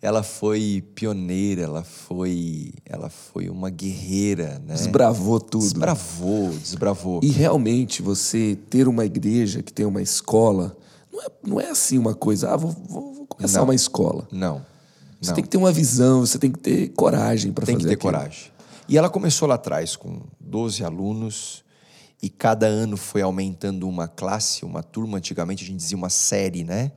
ela foi pioneira, ela foi, ela foi uma guerreira, né? Desbravou tudo. Desbravou, desbravou. E realmente você ter uma igreja que tem uma escola, não é, não é assim uma coisa, ah, vou, vou, vou começar não, uma escola. Não. Você tem que ter uma visão, você tem que ter coragem para fazer Tem que ter aquilo. coragem. E ela começou lá atrás com 12 alunos e cada ano foi aumentando uma classe, uma turma. Antigamente a gente dizia uma série, né?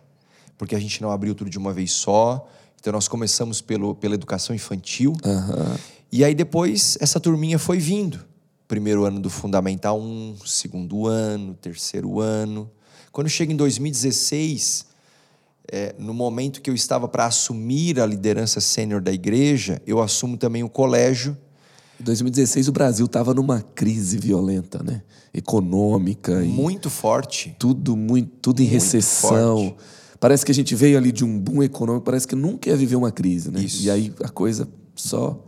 Porque a gente não abriu tudo de uma vez só. Então nós começamos pelo, pela educação infantil. Aham. E aí depois essa turminha foi vindo. Primeiro ano do Fundamental 1, segundo ano, terceiro ano. Quando chega em 2016, é, no momento que eu estava para assumir a liderança sênior da igreja, eu assumo também o colégio. Em 2016 o Brasil estava numa crise violenta, né? Econômica Muito forte. tudo muito, tudo em Muito recessão. forte. Parece que a gente veio ali de um boom econômico, parece que nunca ia viver uma crise, né? Isso. E aí a coisa só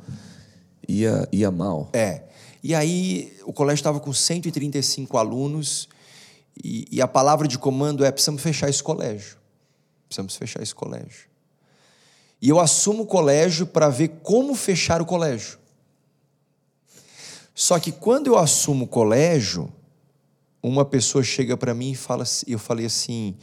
ia, ia mal. É. E aí o colégio estava com 135 alunos e, e a palavra de comando é: precisamos fechar esse colégio. Precisamos fechar esse colégio. E eu assumo o colégio para ver como fechar o colégio. Só que quando eu assumo o colégio, uma pessoa chega para mim e fala, assim- eu falei assim,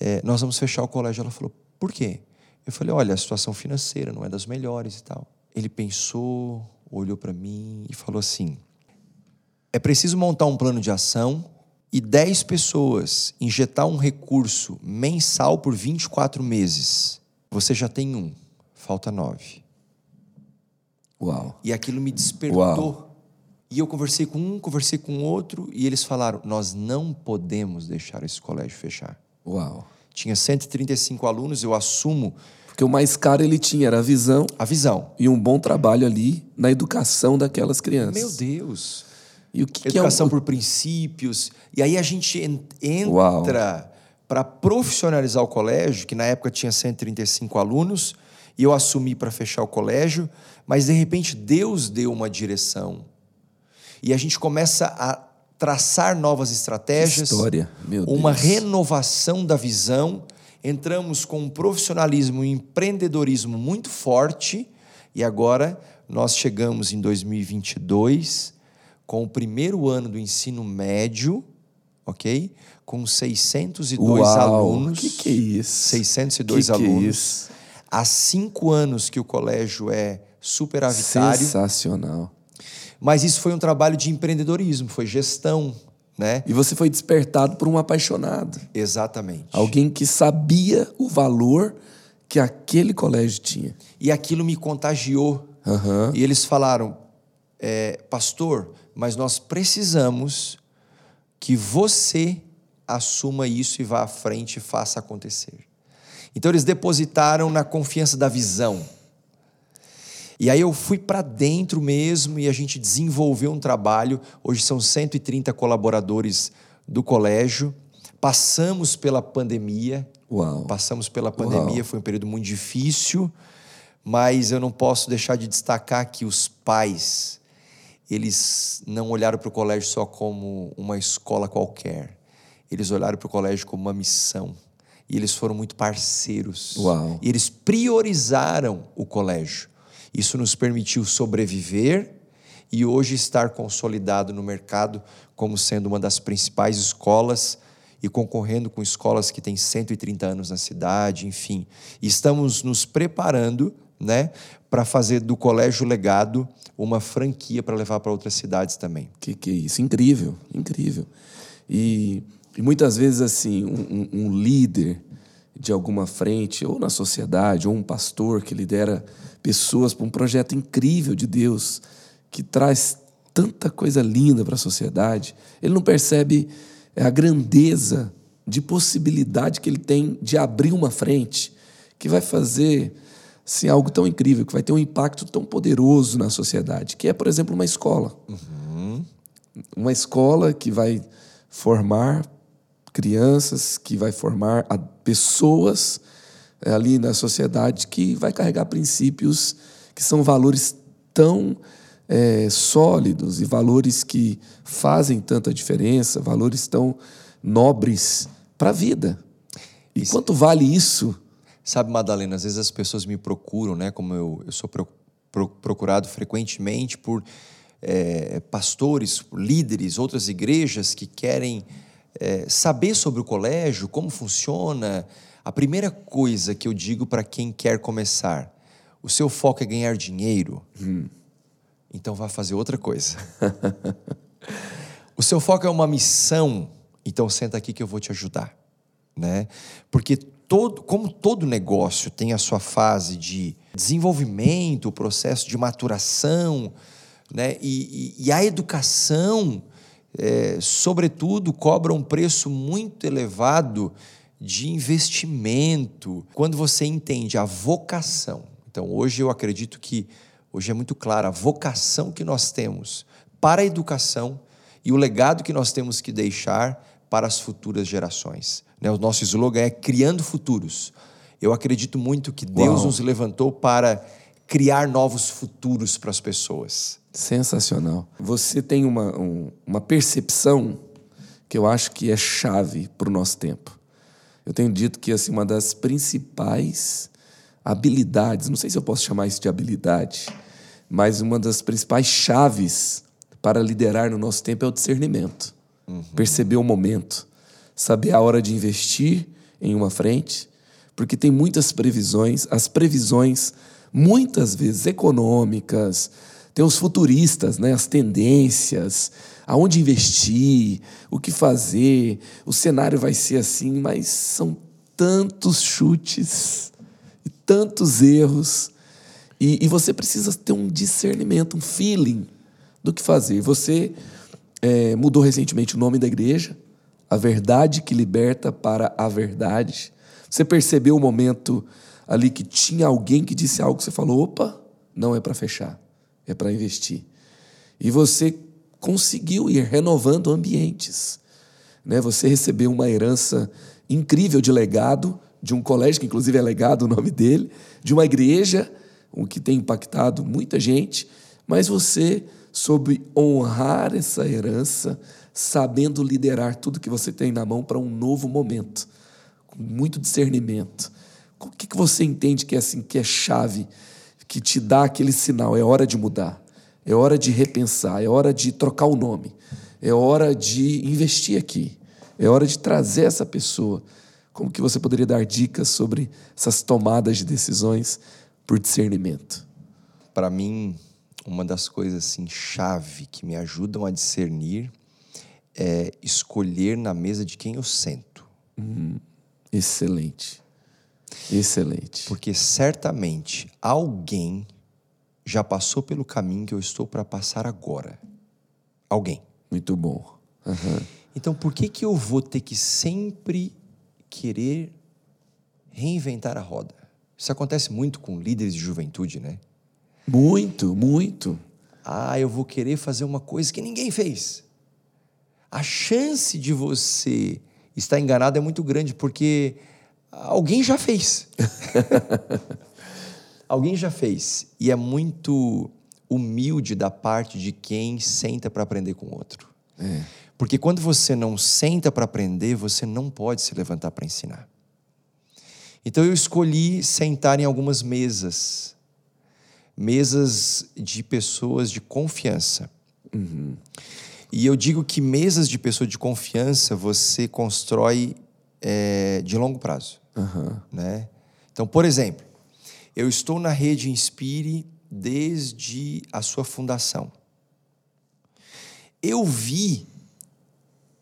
é, nós vamos fechar o colégio. Ela falou, por quê? Eu falei, olha, a situação financeira não é das melhores e tal. Ele pensou, olhou para mim e falou assim, é preciso montar um plano de ação e 10 pessoas injetar um recurso mensal por 24 meses. Você já tem um, falta nove. Uau. E aquilo me despertou. Uau. E eu conversei com um, conversei com outro, e eles falaram: nós não podemos deixar esse colégio fechar. Uau. Tinha 135 alunos, eu assumo Porque o mais caro ele tinha era a visão a visão. e um bom trabalho ali na educação daquelas crianças. Meu Deus! E o que, Educação que é um... por princípios. E aí a gente entra para profissionalizar o colégio, que na época tinha 135 alunos, e eu assumi para fechar o colégio, mas de repente Deus deu uma direção. E a gente começa a traçar novas estratégias, história, meu uma Deus. renovação da visão. Entramos com um profissionalismo e um empreendedorismo muito forte, e agora nós chegamos em 2022 com o primeiro ano do ensino médio, ok? Com 602 Uau, alunos. que que é isso? 602 Que que é alunos. isso? Há cinco anos que o colégio é superavitário. Sensacional. Mas isso foi um trabalho de empreendedorismo, foi gestão, né? E você foi despertado por um apaixonado. Exatamente. Alguém que sabia o valor que aquele colégio tinha. E aquilo me contagiou. Aham. E eles falaram, é, pastor, mas nós precisamos que você assuma isso e vá à frente e faça acontecer. Então eles depositaram na confiança da visão. E aí eu fui para dentro mesmo e a gente desenvolveu um trabalho. Hoje são 130 colaboradores do colégio. Passamos pela pandemia. Uau. Passamos pela pandemia, foi um período muito difícil, mas eu não posso deixar de destacar que os pais, eles não olharam para o colégio só como uma escola qualquer. Eles olharam para o colégio como uma missão. E eles foram muito parceiros. Uau. E eles priorizaram o colégio. Isso nos permitiu sobreviver e hoje estar consolidado no mercado como sendo uma das principais escolas e concorrendo com escolas que têm 130 anos na cidade, enfim. Estamos nos preparando né, para fazer do Colégio Legado uma franquia para levar para outras cidades também. Que que é isso? Incrível, incrível. E, e muitas vezes, assim, um, um, líder de alguma frente, ou na sociedade, ou um pastor que lidera pessoas para um projeto incrível de Deus, que traz tanta coisa linda para a sociedade, ele não percebe a grandeza de possibilidade que ele tem de abrir uma frente que vai fazer assim, algo tão incrível, que vai ter um impacto tão poderoso na sociedade, que é, por exemplo, uma escola. Uhum. Uma escola que vai formar crianças, que vai formar pessoas é, ali na sociedade, que vai carregar princípios que são valores tão é, sólidos e valores que fazem tanta diferença, valores tão nobres para a vida. E isso. quanto vale isso Sabe, Madalena, às vezes as pessoas me procuram, né? Como eu, eu sou pro, pro, procurado frequentemente por é, pastores, por líderes, outras igrejas que querem é, saber sobre o colégio, como funciona. A primeira coisa que eu digo para quem quer começar: o seu foco é ganhar dinheiro, hum. então vá fazer outra coisa. *laughs* o seu foco é uma missão, então senta aqui que eu vou te ajudar. Né? Porque todo, como todo negócio tem a sua fase de desenvolvimento, o processo de maturação, né? e, e, e a educação, é, sobretudo, cobra um preço muito elevado de investimento. Quando você entende a vocação, então hoje eu acredito que hoje é muito claro a vocação que nós temos para a educação e o legado que nós temos que deixar para as futuras gerações. Né? O nosso slogan é Criando Futuros. Eu acredito muito que Deus Uau. nos levantou para criar novos futuros para as pessoas. Sensacional. Você tem uma, um, uma percepção que eu acho que é chave para o nosso tempo. Eu tenho dito que assim, uma das principais habilidades, não sei se eu posso chamar isso de habilidade, mas uma das principais chaves para liderar no nosso tempo é o discernimento. Uhum. Perceber o momento, saber a hora de investir em uma frente, porque tem muitas previsões, as previsões, muitas vezes econômicas, tem os futuristas, né, as tendências, aonde investir, o que fazer, o cenário vai ser assim, mas são tantos chutes e tantos erros. E, e você precisa ter um discernimento, um feeling do que fazer. Você é, mudou recentemente o nome da igreja, a verdade que liberta para a verdade. Você percebeu o momento ali que tinha alguém que disse algo que você falou: opa, não é para fechar, é para investir. E você conseguiu ir renovando ambientes. Né? Você recebeu uma herança incrível de legado, de um colégio, que inclusive é legado o nome dele, de uma igreja, o que tem impactado muita gente, mas você soube honrar essa herança, sabendo liderar tudo que você tem na mão para um novo momento, com muito discernimento. O que, que você entende que é assim, que é chave, que te dá aquele sinal? É hora de mudar, é hora de repensar, é hora de trocar o nome, é hora de investir aqui, é hora de trazer essa pessoa. Como que você poderia dar dicas sobre essas tomadas de decisões por discernimento? Para mim, uma das coisas assim chave que me ajudam a discernir é escolher na mesa de quem eu sento. Hum, excelente. Excelente. Porque certamente alguém já passou pelo caminho que eu estou para passar agora. Alguém. Muito bom. Uhum. Então, por que, que eu vou ter que sempre querer reinventar a roda? Isso acontece muito com líderes de juventude, né? Muito, muito. Ah, eu vou querer fazer uma coisa que ninguém fez a chance de você estar enganado é muito grande, porque alguém já fez. *laughs* alguém já fez. E é muito humilde da parte de quem senta para aprender com o outro. É. Porque quando você não senta para aprender, você não pode se levantar para ensinar. Então eu escolhi sentar em algumas mesas mesas de pessoas de confiança. E eu digo que mesas de pessoa de confiança você constrói é, de longo prazo. Né? Então, por exemplo, eu estou na rede Inspire desde a sua fundação. Eu vi,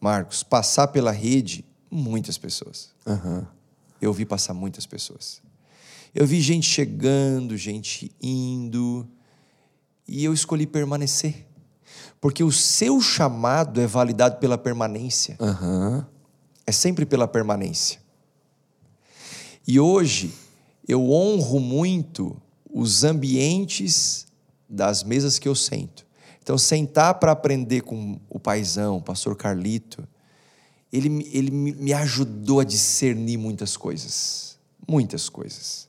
Marcos, passar pela rede muitas pessoas. Aham. Eu vi passar muitas pessoas. Eu vi gente chegando, gente indo, e eu escolhi permanecer. Porque o seu chamado é validado pela permanência. Aham. É sempre pela permanência. E hoje eu honro muito os ambientes das mesas que eu sento. Então, sentar para aprender com o paizão, o pastor Carlito, ele, me- ele me ajudou a discernir muitas coisas. Muitas coisas.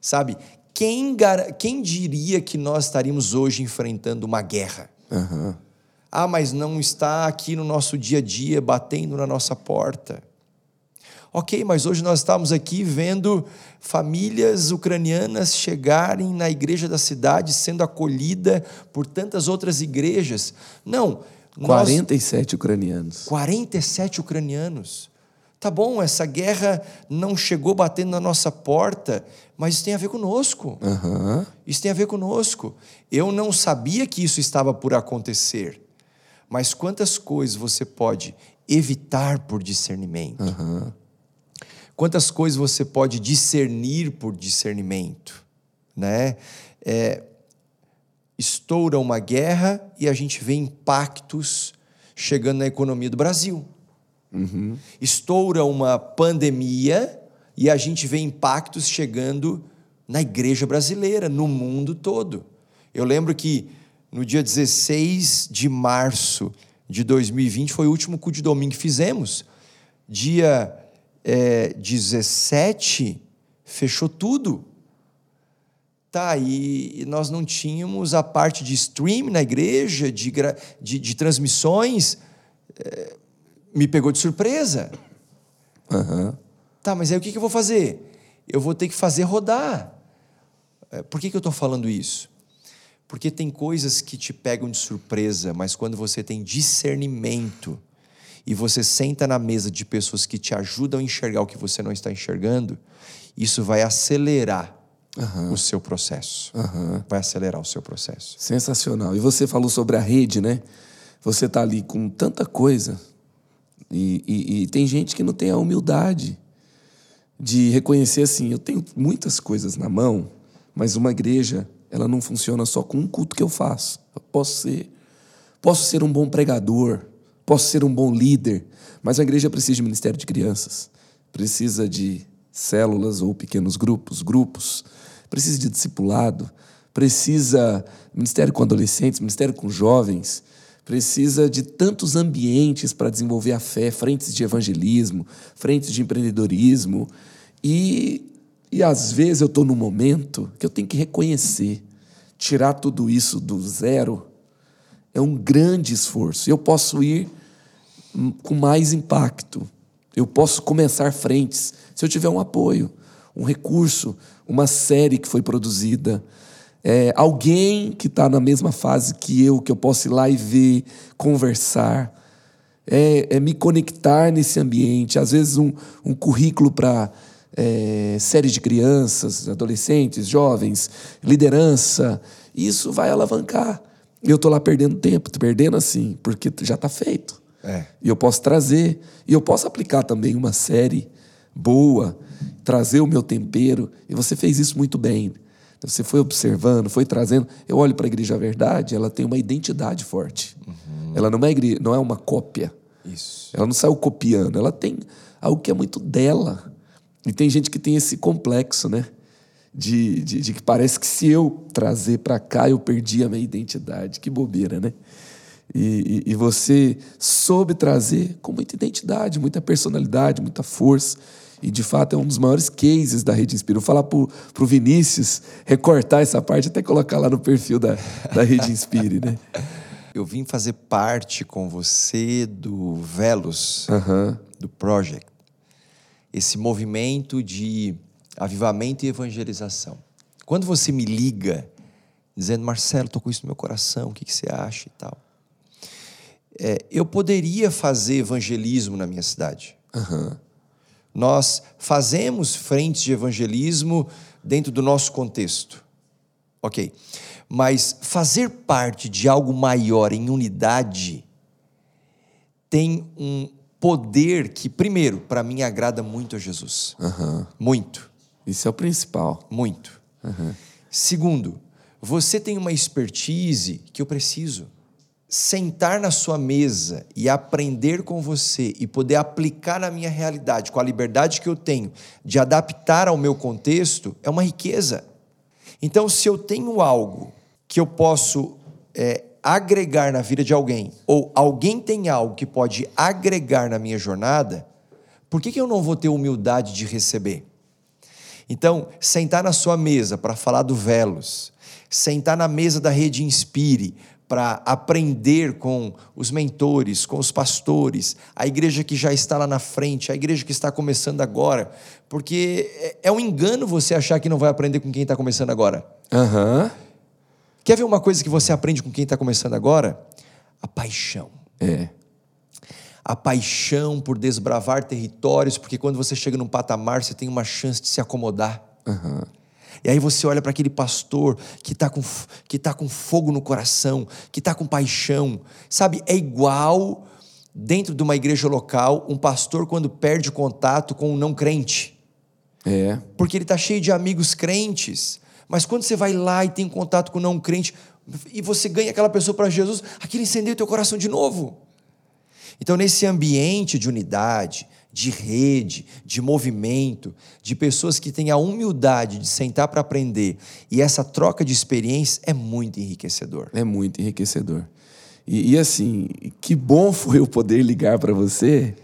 Sabe, quem, quem diria que nós estaríamos hoje enfrentando uma guerra? Aham. Ah, mas não está aqui no nosso dia a dia, batendo na nossa porta. Ok, mas hoje nós estamos aqui vendo famílias ucranianas chegarem na igreja da cidade, sendo acolhida por tantas outras igrejas. Não, nós, 47 ucranianos. 47 ucranianos. Tá bom, essa guerra não chegou batendo na nossa porta, mas isso tem a ver conosco. Aham. Isso tem a ver conosco. Eu não sabia que isso estava por acontecer. Mas quantas coisas você pode evitar por discernimento? Quantas coisas você pode discernir por discernimento? Né? É, estoura uma guerra e a gente vê impactos chegando na economia do Brasil. Estoura uma pandemia e a gente vê impactos chegando na igreja brasileira, no mundo todo. Eu lembro que no dia 16 de março de 2020 foi o último culto de domingo que fizemos. Dia eh, 17 fechou tudo. Tá, e nós não tínhamos a parte de stream na igreja, de, de, de transmissões. eh, me pegou de surpresa. Aham. Tá, mas aí o que que eu vou fazer? Eu vou ter que fazer rodar. É, Por que, que eu estou falando isso? Porque tem coisas que te pegam de surpresa, mas quando você tem discernimento e você senta na mesa de pessoas que te ajudam a enxergar o que você não está enxergando, isso vai acelerar o seu processo. Vai acelerar o seu processo. Sensacional. E você falou sobre a rede, né? Você tá ali com tanta coisa e, e- e tem gente que não tem a humildade de reconhecer assim, eu tenho muitas coisas na mão, mas uma igreja, ela não funciona só com um culto que eu faço. Eu posso ser, posso ser um bom pregador, posso ser um bom líder, mas a igreja precisa de ministério de crianças, precisa de células ou pequenos grupos, grupos, precisa de discipulado, precisa ministério com adolescentes, ministério com jovens, precisa de tantos ambientes para desenvolver a fé, frentes de evangelismo, frentes de empreendedorismo. E, e às vezes eu estou num momento que eu tenho que reconhecer, tirar tudo isso do zero é um grande esforço. Eu posso ir hum, com mais impacto. Eu posso começar frentes se eu tiver um apoio, um recurso, uma série que foi produzida, é, alguém que está na mesma fase que eu, que eu posso ir lá e ver, conversar, é, é me conectar nesse ambiente. Às vezes, um, um currículo para é, série de crianças, adolescentes, jovens, liderança. Isso vai alavancar. E eu estou lá perdendo tempo, perdendo assim, porque já está feito. É. E eu posso trazer, e eu posso aplicar também uma série boa, trazer o meu tempero, e você fez isso muito bem. Você foi observando, foi trazendo. Eu olho para a Igreja Verdade, ela tem uma identidade forte. Ela não é, igre- não é uma cópia. Isso. Ela não saiu copiando, ela tem algo que é muito dela. E tem gente que tem esse complexo, né? De, de, de que parece que se eu trazer para cá, eu perdi a minha identidade. Que bobeira, né? E, e- e você soube trazer com muita identidade, muita personalidade, muita força. E, de fato, é um dos maiores cases da Rede Inspira. Vou falar para o Vinícius recortar essa parte até colocar lá no perfil da, da Rede Inspire, né? *laughs* Eu vim fazer parte com você do Velos, do Project. Esse movimento de avivamento e evangelização. Quando você me liga dizendo: Marcelo, estou com isso no meu coração, o que, que você acha e tal. É, eu poderia fazer evangelismo na minha cidade. Aham. Nós fazemos frentes de evangelismo dentro do nosso contexto. Ok. Mas fazer parte de algo maior em unidade tem um poder que, primeiro, para mim agrada muito a Jesus. Aham. Muito, Isso é o principal. muito. Segundo, você tem uma expertise que eu preciso. Sentar na sua mesa e aprender com você e poder aplicar na minha realidade, com a liberdade que eu tenho de adaptar ao meu contexto, é uma riqueza. Então, se eu tenho algo que eu posso é, agregar na vida de alguém, ou alguém tem algo que pode agregar na minha jornada, por que, que eu não vou ter humildade de receber? Então, sentar na sua mesa para falar do Velos, sentar na mesa da Rede Inspire para aprender com os mentores, com os pastores, a igreja que já está lá na frente, a igreja que está começando agora, porque é- é um engano você achar que não vai aprender com quem está começando agora. Aham. Quer ver uma coisa que você aprende com quem está começando agora? A paixão. É. A paixão por desbravar territórios, porque quando você chega num patamar, você tem uma chance de se acomodar. Aham. E aí você olha para aquele pastor que está com, que tá com fogo no coração, que está com paixão. Sabe, é igual dentro de uma igreja local, um pastor quando perde contato com um não crente. É. Porque ele está cheio de amigos crentes. Mas quando você vai lá e tem contato com um não crente, e você ganha aquela pessoa para Jesus, aquilo incendeia o teu coração de novo. Então, nesse ambiente de unidade, de rede, de movimento, de pessoas que têm a humildade de sentar para aprender, e essa troca de experiência é muito enriquecedor. É muito enriquecedor. E, e, assim, que bom *laughs* foi eu poder ligar para você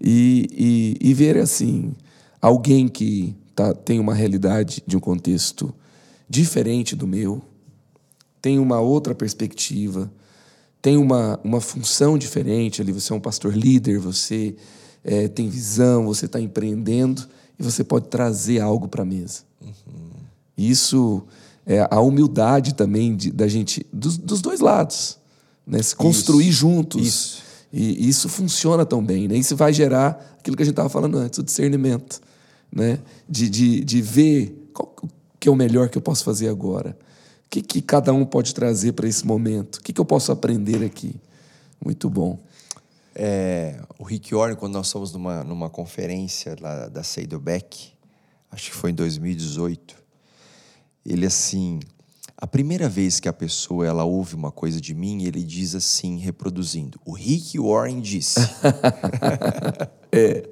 e, e, e ver assim alguém que tá, tem uma realidade de um contexto diferente do meu, tem uma outra perspectiva, tem uma, uma função diferente ali. Você é um pastor líder, você é, tem visão, você está empreendendo e você pode trazer algo para a mesa. Isso é a humildade também de, da gente, dos, dos dois lados, né? se construir juntos. isso. E isso funciona tão bem. Né? Isso vai gerar aquilo que a gente estava falando antes, o discernimento. Né? De, de, de ver qual que é o melhor que eu posso fazer agora. O que, que cada um pode trazer para esse momento? O que, que eu posso aprender aqui? Muito bom. É, o Rick Warren, quando nós fomos numa, numa conferência lá da Seidelbeck, acho que foi em 2018, ele assim, a primeira vez que a pessoa ela ouve uma coisa de mim, ele diz assim, reproduzindo, o Rick Warren disse. *laughs* é.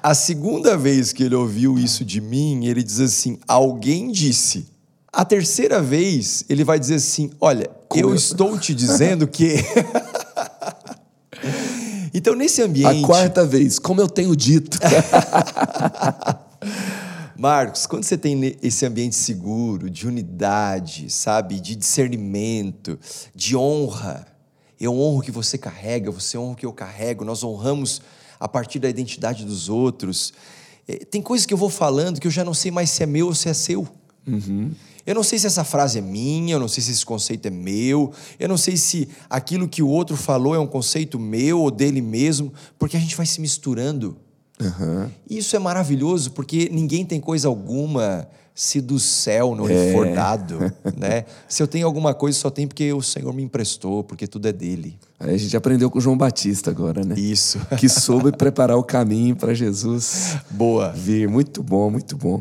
A segunda vez que ele ouviu isso de mim, ele diz assim, alguém disse. A terceira vez, ele vai dizer assim, olha, eu eu- estou te dizendo que... *laughs* Então, nesse ambiente. A quarta vez, como eu tenho dito. *laughs* Marcos, quando você tem esse ambiente seguro, de unidade, sabe, de discernimento, de honra, eu honro o que você carrega, você honra o que eu carrego, nós honramos a partir da identidade dos outros. Eh, Tem coisas que eu vou falando que eu já não sei mais se é meu ou se é seu. Eu não sei se essa frase é minha, eu não sei se esse conceito é meu, eu não sei se aquilo que o outro falou é um conceito meu ou dele mesmo, porque a gente vai se misturando. E Isso é maravilhoso porque ninguém tem coisa alguma se do céu não lhe for dado, *laughs* né? Se eu tenho alguma coisa, só tem porque o Senhor me emprestou, porque tudo é dele. Aí a gente aprendeu com o João Batista agora, né? Isso. *laughs* Que soube preparar o caminho para Jesus Boa. vir. Muito bom, muito bom.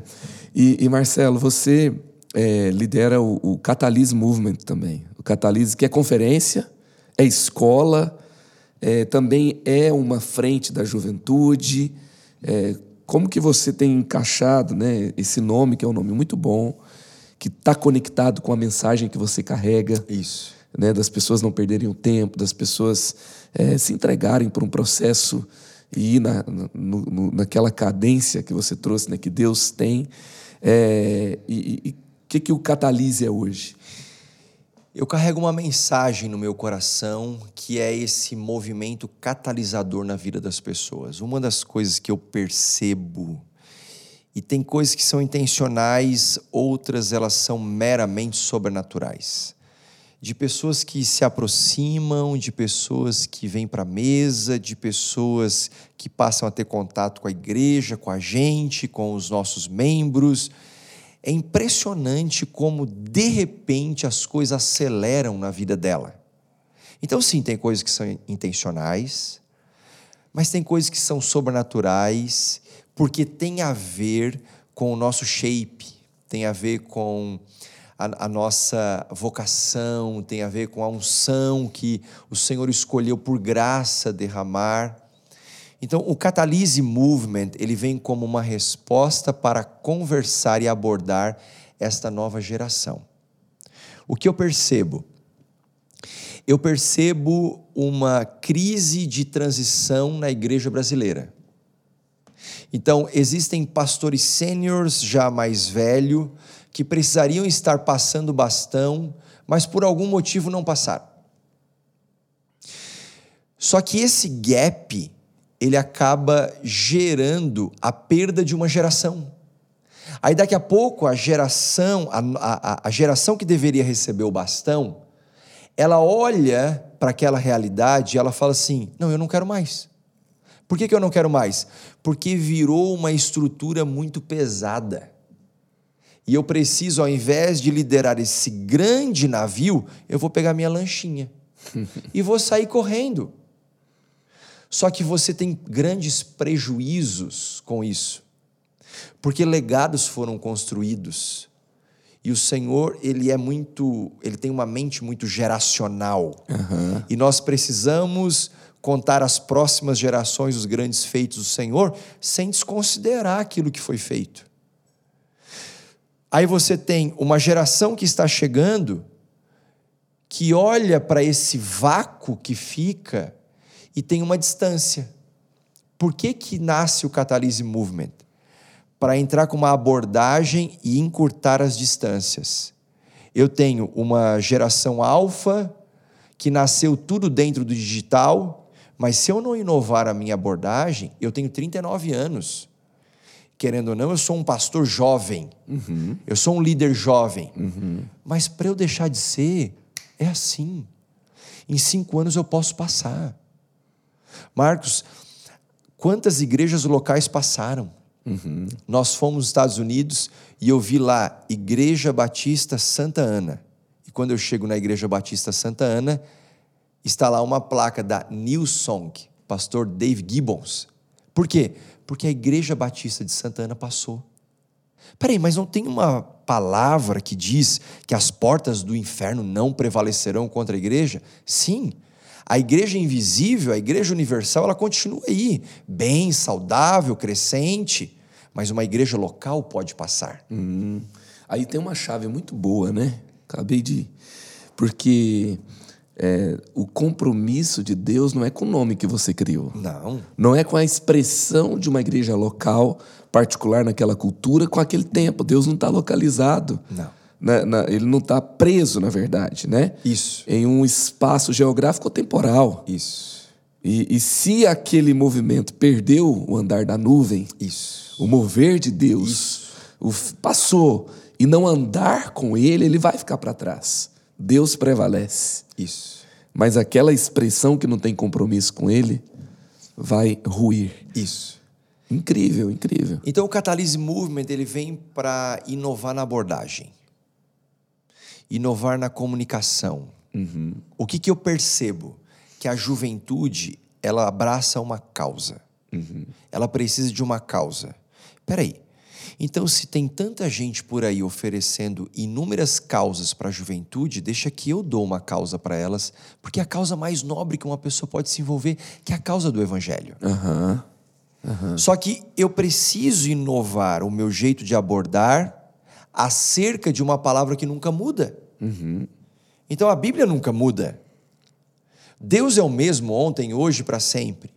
E, e, Marcelo, você é, lidera o, o Catalyse Movement também. O Catalyse, que é conferência, é escola, é, também é uma frente da juventude. É, como que você tem encaixado né, esse nome, que é um nome muito bom, que está conectado com a mensagem que você carrega? Isso. né, das pessoas não perderem o tempo, das pessoas eh, se entregarem por um processo e ir na, no- no- naquela cadência que você trouxe, né, que Deus tem. Eh, e e- que, que o Catalise é hoje? Eu carrego uma mensagem no meu coração que é esse movimento catalisador na vida das pessoas. Uma das coisas que eu percebo E tem coisas que são intencionais, outras elas são meramente sobrenaturais. De pessoas que se aproximam, de pessoas que vêm para a mesa, de pessoas que passam a ter contato com a igreja, com a gente, com os nossos membros. É impressionante como, de repente, as coisas aceleram na vida dela. Então, sim, tem coisas que são intencionais, mas tem coisas que são sobrenaturais, porque tem a ver com o nosso shape, tem a ver com a, a, nossa vocação, tem a ver com a unção que o Senhor escolheu por graça derramar. Então, o Catalyse Movement, ele vem como uma resposta para conversar e abordar esta nova geração. O que eu percebo? eu percebo uma crise de transição na igreja brasileira. Então, existem pastores sêniores já mais velhos que precisariam estar passando bastão, mas por algum motivo não passaram. Só que esse gap, ele acaba gerando a perda de uma geração. Aí daqui a pouco a geração, a, a, a geração que deveria receber o bastão, ela olha para aquela realidade e ela fala assim: não, eu não quero mais. Por que, que eu não quero mais? Porque virou uma estrutura muito pesada. E eu preciso, ao invés de liderar esse grande navio, eu vou pegar minha lanchinha *laughs* e vou sair correndo. Só que você tem grandes prejuízos com isso, porque legados foram construídos e o Senhor, ele é muito, ele tem uma mente muito geracional. Uhum. E nós precisamos contar às próximas gerações os grandes feitos do Senhor, sem desconsiderar aquilo que foi feito. Aí você tem uma geração que está chegando que olha para esse vácuo que fica e tem uma distância. Por que que nasce o Catalyse Movement? para entrar com uma abordagem e encurtar as distâncias. Eu tenho uma geração alfa que nasceu tudo dentro do digital, mas se eu não inovar a minha abordagem, eu tenho 39 anos. Querendo ou não, eu sou um pastor jovem, uhum. eu sou um líder jovem. Uhum. Mas para eu deixar de ser, é assim. Em cinco anos eu posso passar. Marcos, quantas igrejas locais passaram? Uhum. Nós fomos nos Estados Unidos e eu vi lá Igreja Batista Santa Ana. E quando eu chego na Igreja Batista Santa Ana, está lá uma placa da New Song, pastor Dave Gibbons. Por quê? Porque a Igreja Batista de Santa Ana passou. Peraí, mas não tem uma palavra que diz que as portas do inferno não prevalecerão contra a igreja? Sim, a igreja invisível, a igreja universal, ela continua aí, bem, saudável, crescente, mas uma igreja local pode passar. Hum. Aí tem uma chave muito boa, né? Acabei de. Porque é, o compromisso de Deus não é com o nome que você criou. Não. Não é com a expressão de uma igreja local, particular naquela cultura, com aquele tempo. Deus não está localizado. Não na, na, ele não está preso, na verdade, né? Isso. Em um espaço geográfico temporal. Isso. E, e, se aquele movimento perdeu o andar da nuvem, Isso. o mover de Deus, o, passou e não andar com ele, ele vai ficar para trás. Deus prevalece. Isso. Mas aquela expressão que não tem compromisso com ele vai ruir. Isso. Incrível, incrível. Então o Catalyse Movement ele vem para inovar na abordagem inovar na comunicação. Uhum. O que, que eu percebo? Que a juventude ela abraça uma causa. Uhum. Ela precisa de uma causa. Peraí. Então, se tem tanta gente por aí oferecendo inúmeras causas para a juventude, deixa que eu dou uma causa para elas, porque é a causa mais nobre que uma pessoa pode se envolver, que é a causa do Evangelho. Uhum. Uhum. Só que eu preciso inovar o meu jeito de abordar acerca de uma palavra que nunca muda. Uhum. Então a Bíblia nunca muda. Deus é o mesmo ontem, hoje, para sempre.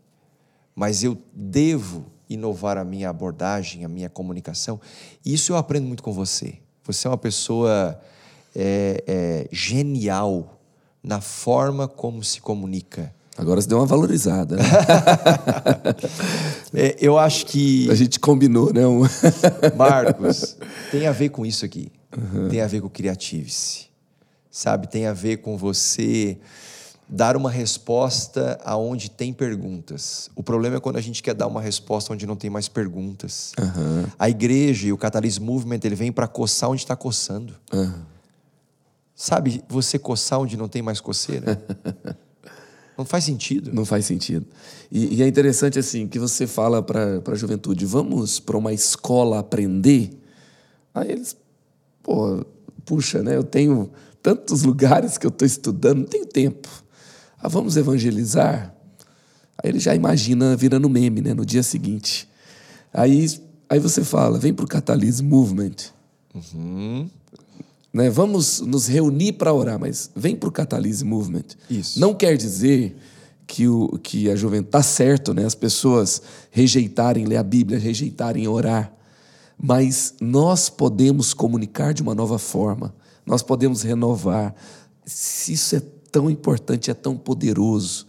Mas eu devo inovar a minha abordagem, a minha comunicação. Isso eu aprendo muito com você. Você é uma pessoa é, é, genial na forma como se comunica. Agora você deu uma valorizada. Né? *laughs* é, eu acho que. A gente combinou, né? Marcos, tem a ver com isso aqui. Uhum. Tem a ver com Creative-se. Sabe? Tem a ver com você dar uma resposta aonde tem perguntas. O problema é quando a gente quer dar uma resposta onde não tem mais perguntas. Uhum. A igreja e o Catalyst Movement ele vem para coçar onde está coçando. Uhum. Sabe, você coçar onde não tem mais coceira? *laughs* não faz sentido. Não faz sentido. E, e é interessante assim que você fala para a juventude: vamos para uma escola aprender. Aí eles, pô, puxa, né? Eu tenho tantos lugares que eu estou estudando, não tenho tempo. Ah, vamos evangelizar? Aí ele já imagina virando meme, né? No dia seguinte. Aí, aí você fala, vem para o Catalyst Movement. Uhum. Né? Vamos nos reunir para orar, mas vem para o Catalyst Movement. Isso. Não quer dizer que, o, que a juventude... Está certo, né? As pessoas rejeitarem ler a Bíblia, rejeitarem orar. Mas nós podemos comunicar de uma nova forma. Nós podemos renovar. Se isso é tão importante, é tão poderoso.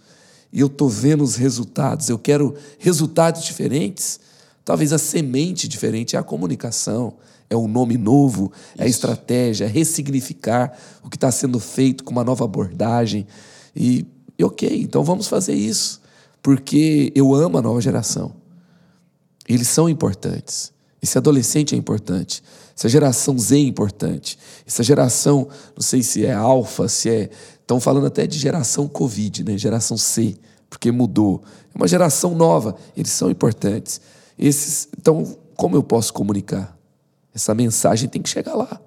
E eu estou vendo os resultados, eu quero resultados diferentes. Talvez a semente diferente é a comunicação, é um nome novo, é a estratégia, é ressignificar o que está sendo feito com uma nova abordagem. E, e ok, então vamos fazer isso, porque eu amo a nova geração. Eles são importantes. Esse adolescente é importante. Essa geração Z é importante. Essa geração, não sei se é alfa, se é Estão falando até de geração Covid, né? geração C, porque mudou. É uma geração nova, eles são importantes. Esses, então, como eu posso comunicar? Essa mensagem tem que chegar lá.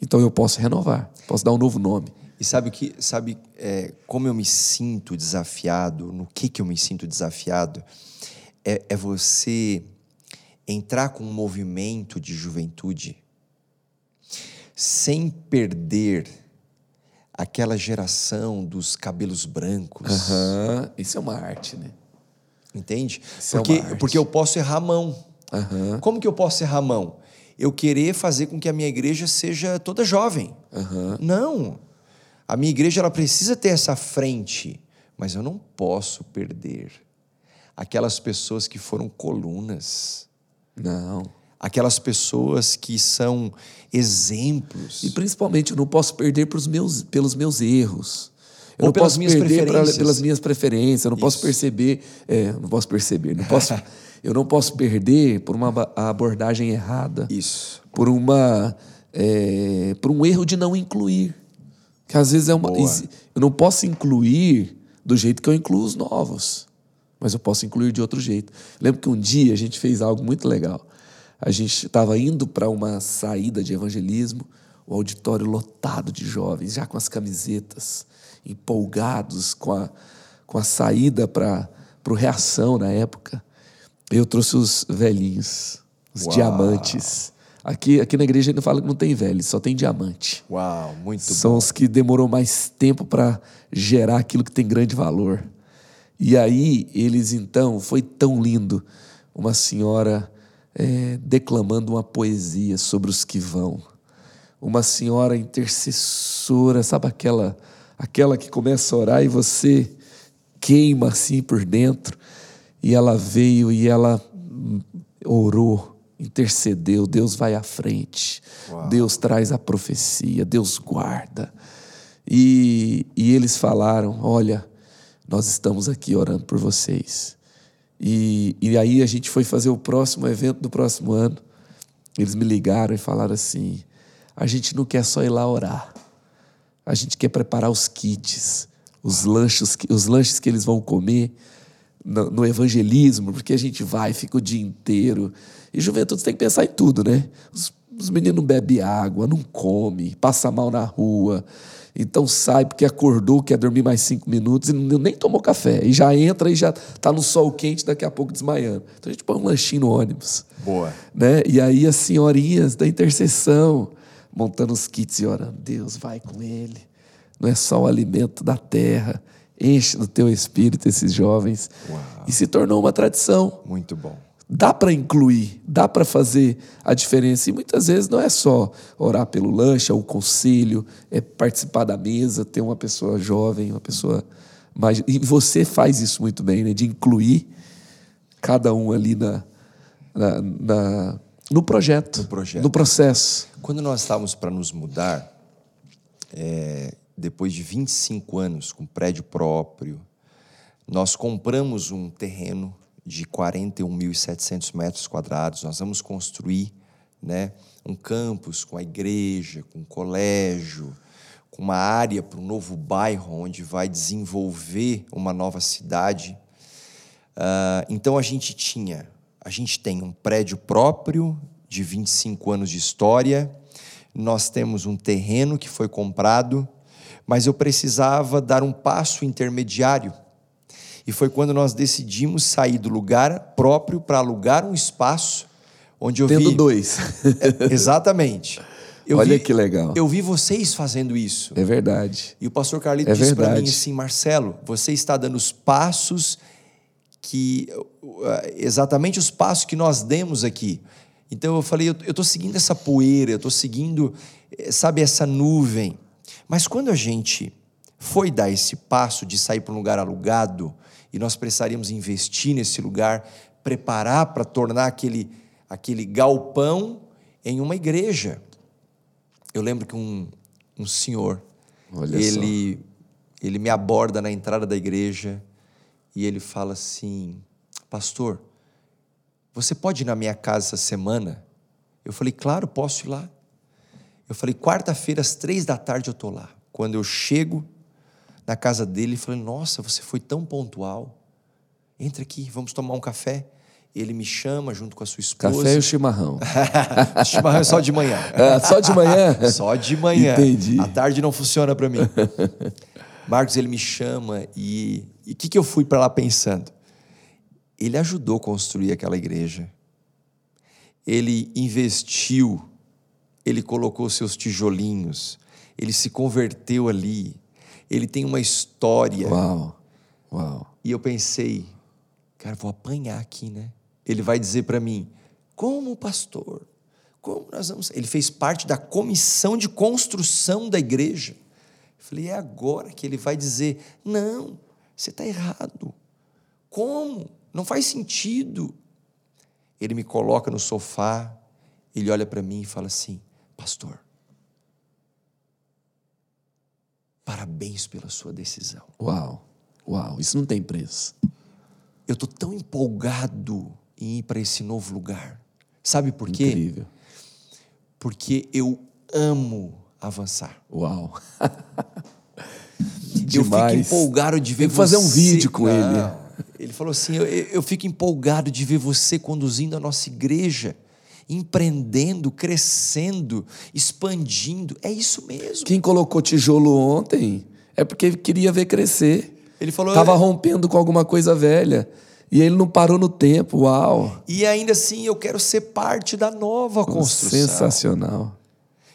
Então eu posso renovar, posso dar um novo nome. E sabe o que? Sabe é, como eu me sinto desafiado? No que que eu me sinto desafiado? É, é você entrar com um movimento de juventude sem perder aquela geração dos cabelos brancos. Uhum. Isso é uma arte, né? Entende? Isso porque, é porque eu posso errar a mão. Uhum. Como que eu posso errar a mão? Eu querer fazer com que a minha igreja seja toda jovem. Uhum. Não. A minha igreja ela precisa ter essa frente, mas eu não posso perder aquelas pessoas que foram colunas. Não aquelas pessoas que são exemplos. E principalmente eu não posso perder pelos meus, pelos meus erros. Eu Ou não pelas posso minhas perder pra, pelas minhas preferências, eu não Isso. posso perceber, é, não posso perceber, não posso, *laughs* eu não posso perder por uma abordagem errada. Isso. Por uma é, por um erro de não incluir. Que às vezes é uma Boa. eu não posso incluir do jeito que eu incluo os novos, mas eu posso incluir de outro jeito. Lembro que um dia a gente fez algo muito legal. A gente estava indo para uma saída de evangelismo, o auditório lotado de jovens, já com as camisetas, empolgados com a, com a saída para o Reação na época. Eu trouxe os velhinhos, os Uau. diamantes. Aqui, aqui na igreja ainda fala que não tem velho, só tem diamante. Uau, muito São bom. os que demorou mais tempo para gerar aquilo que tem grande valor. E aí, eles então, foi tão lindo. Uma senhora é, declamando uma poesia sobre os que vão. Uma senhora intercessora, sabe aquela, aquela que começa a orar e você queima assim por dentro. E ela veio e ela orou, intercedeu. Deus vai à frente, Uau. Deus traz a profecia, Deus guarda. E, e eles falaram: Olha, nós estamos aqui orando por vocês. E, e aí a gente foi fazer o próximo evento do próximo ano. Eles me ligaram e falaram assim: a gente não quer só ir lá orar, a gente quer preparar os kits, os lanches, os lanches que eles vão comer no, no evangelismo, porque a gente vai, fica o dia inteiro. E juventude tem que pensar em tudo, né? Os, os meninos não bebem água, não come, passa mal na rua. Então sai porque acordou, quer dormir mais cinco minutos e nem tomou café. E já entra e já está no sol quente, daqui a pouco desmaiando. Então a gente põe um lanchinho no ônibus. Boa. Né? E aí as senhorinhas da intercessão montando os kits e orando. Deus vai com ele. Não é só o alimento da terra. Enche no teu espírito esses jovens. Uau. E se tornou uma tradição. Muito bom dá para incluir, dá para fazer a diferença. E muitas vezes não é só orar pelo lanche, é o conselho, é participar da mesa, ter uma pessoa jovem, uma pessoa Mas, e você faz isso muito bem, né? De incluir cada um ali na, na, na no projeto, No projeto. no processo. Quando nós estávamos para nos mudar, é, depois de 25 anos com prédio próprio, nós compramos um terreno de 41.700 metros quadrados. Nós vamos construir né, um campus com a igreja, com um colégio, com uma área para um novo bairro onde vai desenvolver uma nova cidade. Ah, então a gente tinha, a gente tem um prédio próprio de 25 anos de história, nós temos um terreno que foi comprado, mas eu precisava dar um passo intermediário. E foi quando nós decidimos sair do lugar próprio para alugar um espaço onde eu Tendo vi dois. *laughs* É, exatamente. Eu Olha vi- que legal. Eu vi vocês fazendo isso. É verdade. E o pastor Carlito É disse para mim assim, Marcelo, você está dando os passos que uh, exatamente os passos que nós demos aqui. Então eu falei, eu estou seguindo essa poeira, eu estou seguindo, eh, sabe, essa nuvem. Mas quando a gente foi dar esse passo de sair para um lugar alugado e nós precisaríamos investir nesse lugar, preparar para tornar aquele, aquele galpão em uma igreja. Eu lembro que um, um senhor, Olha ele, ele me aborda na entrada da igreja e ele fala assim: Pastor, você pode ir na minha casa essa semana? Eu falei: Claro, posso ir lá. Eu falei: Quarta-feira, às três da tarde, eu estou lá. Quando eu chego na casa dele, eu falei: Nossa, você foi tão pontual. Entra aqui, vamos tomar um café. Ele me chama junto com a sua esposa. Café e o chimarrão. *laughs* Chimarrão é só de manhã. Ah, *laughs* só de manhã? *laughs* Só de manhã. Entendi. À tarde não funciona para mim. Marcos, ele me chama e o que, que eu fui para lá pensando? Ele ajudou a construir aquela igreja. Ele investiu, ele colocou seus tijolinhos, ele se converteu ali, ele tem uma história. Uau. Uau. E eu pensei, cara, vou apanhar aqui, né? Ele vai dizer para mim, como pastor, como nós vamos. Ele fez parte da comissão de construção da igreja. Eu falei, é agora que ele vai dizer, não, você está errado. Como? Não faz sentido. Ele me coloca no sofá, ele olha para mim e fala assim, pastor, parabéns pela sua decisão. Uau. Uau. Isso não tem preço. Eu estou tão empolgado em ir para esse novo lugar. Sabe por quê? Incrível. Porque eu amo avançar. Uau. *laughs* Eu fico empolgado de ver Tem que fazer um você- vídeo com ele. Ele falou assim: eu, eu fico empolgado de ver você conduzindo a nossa igreja, empreendendo, crescendo, expandindo. É isso mesmo. Quem colocou tijolo ontem é porque queria ver crescer. Ele falou. Estava rompendo com alguma coisa velha. E ele não parou no tempo. Uau. E ainda assim eu quero ser parte da nova construção. Sensacional.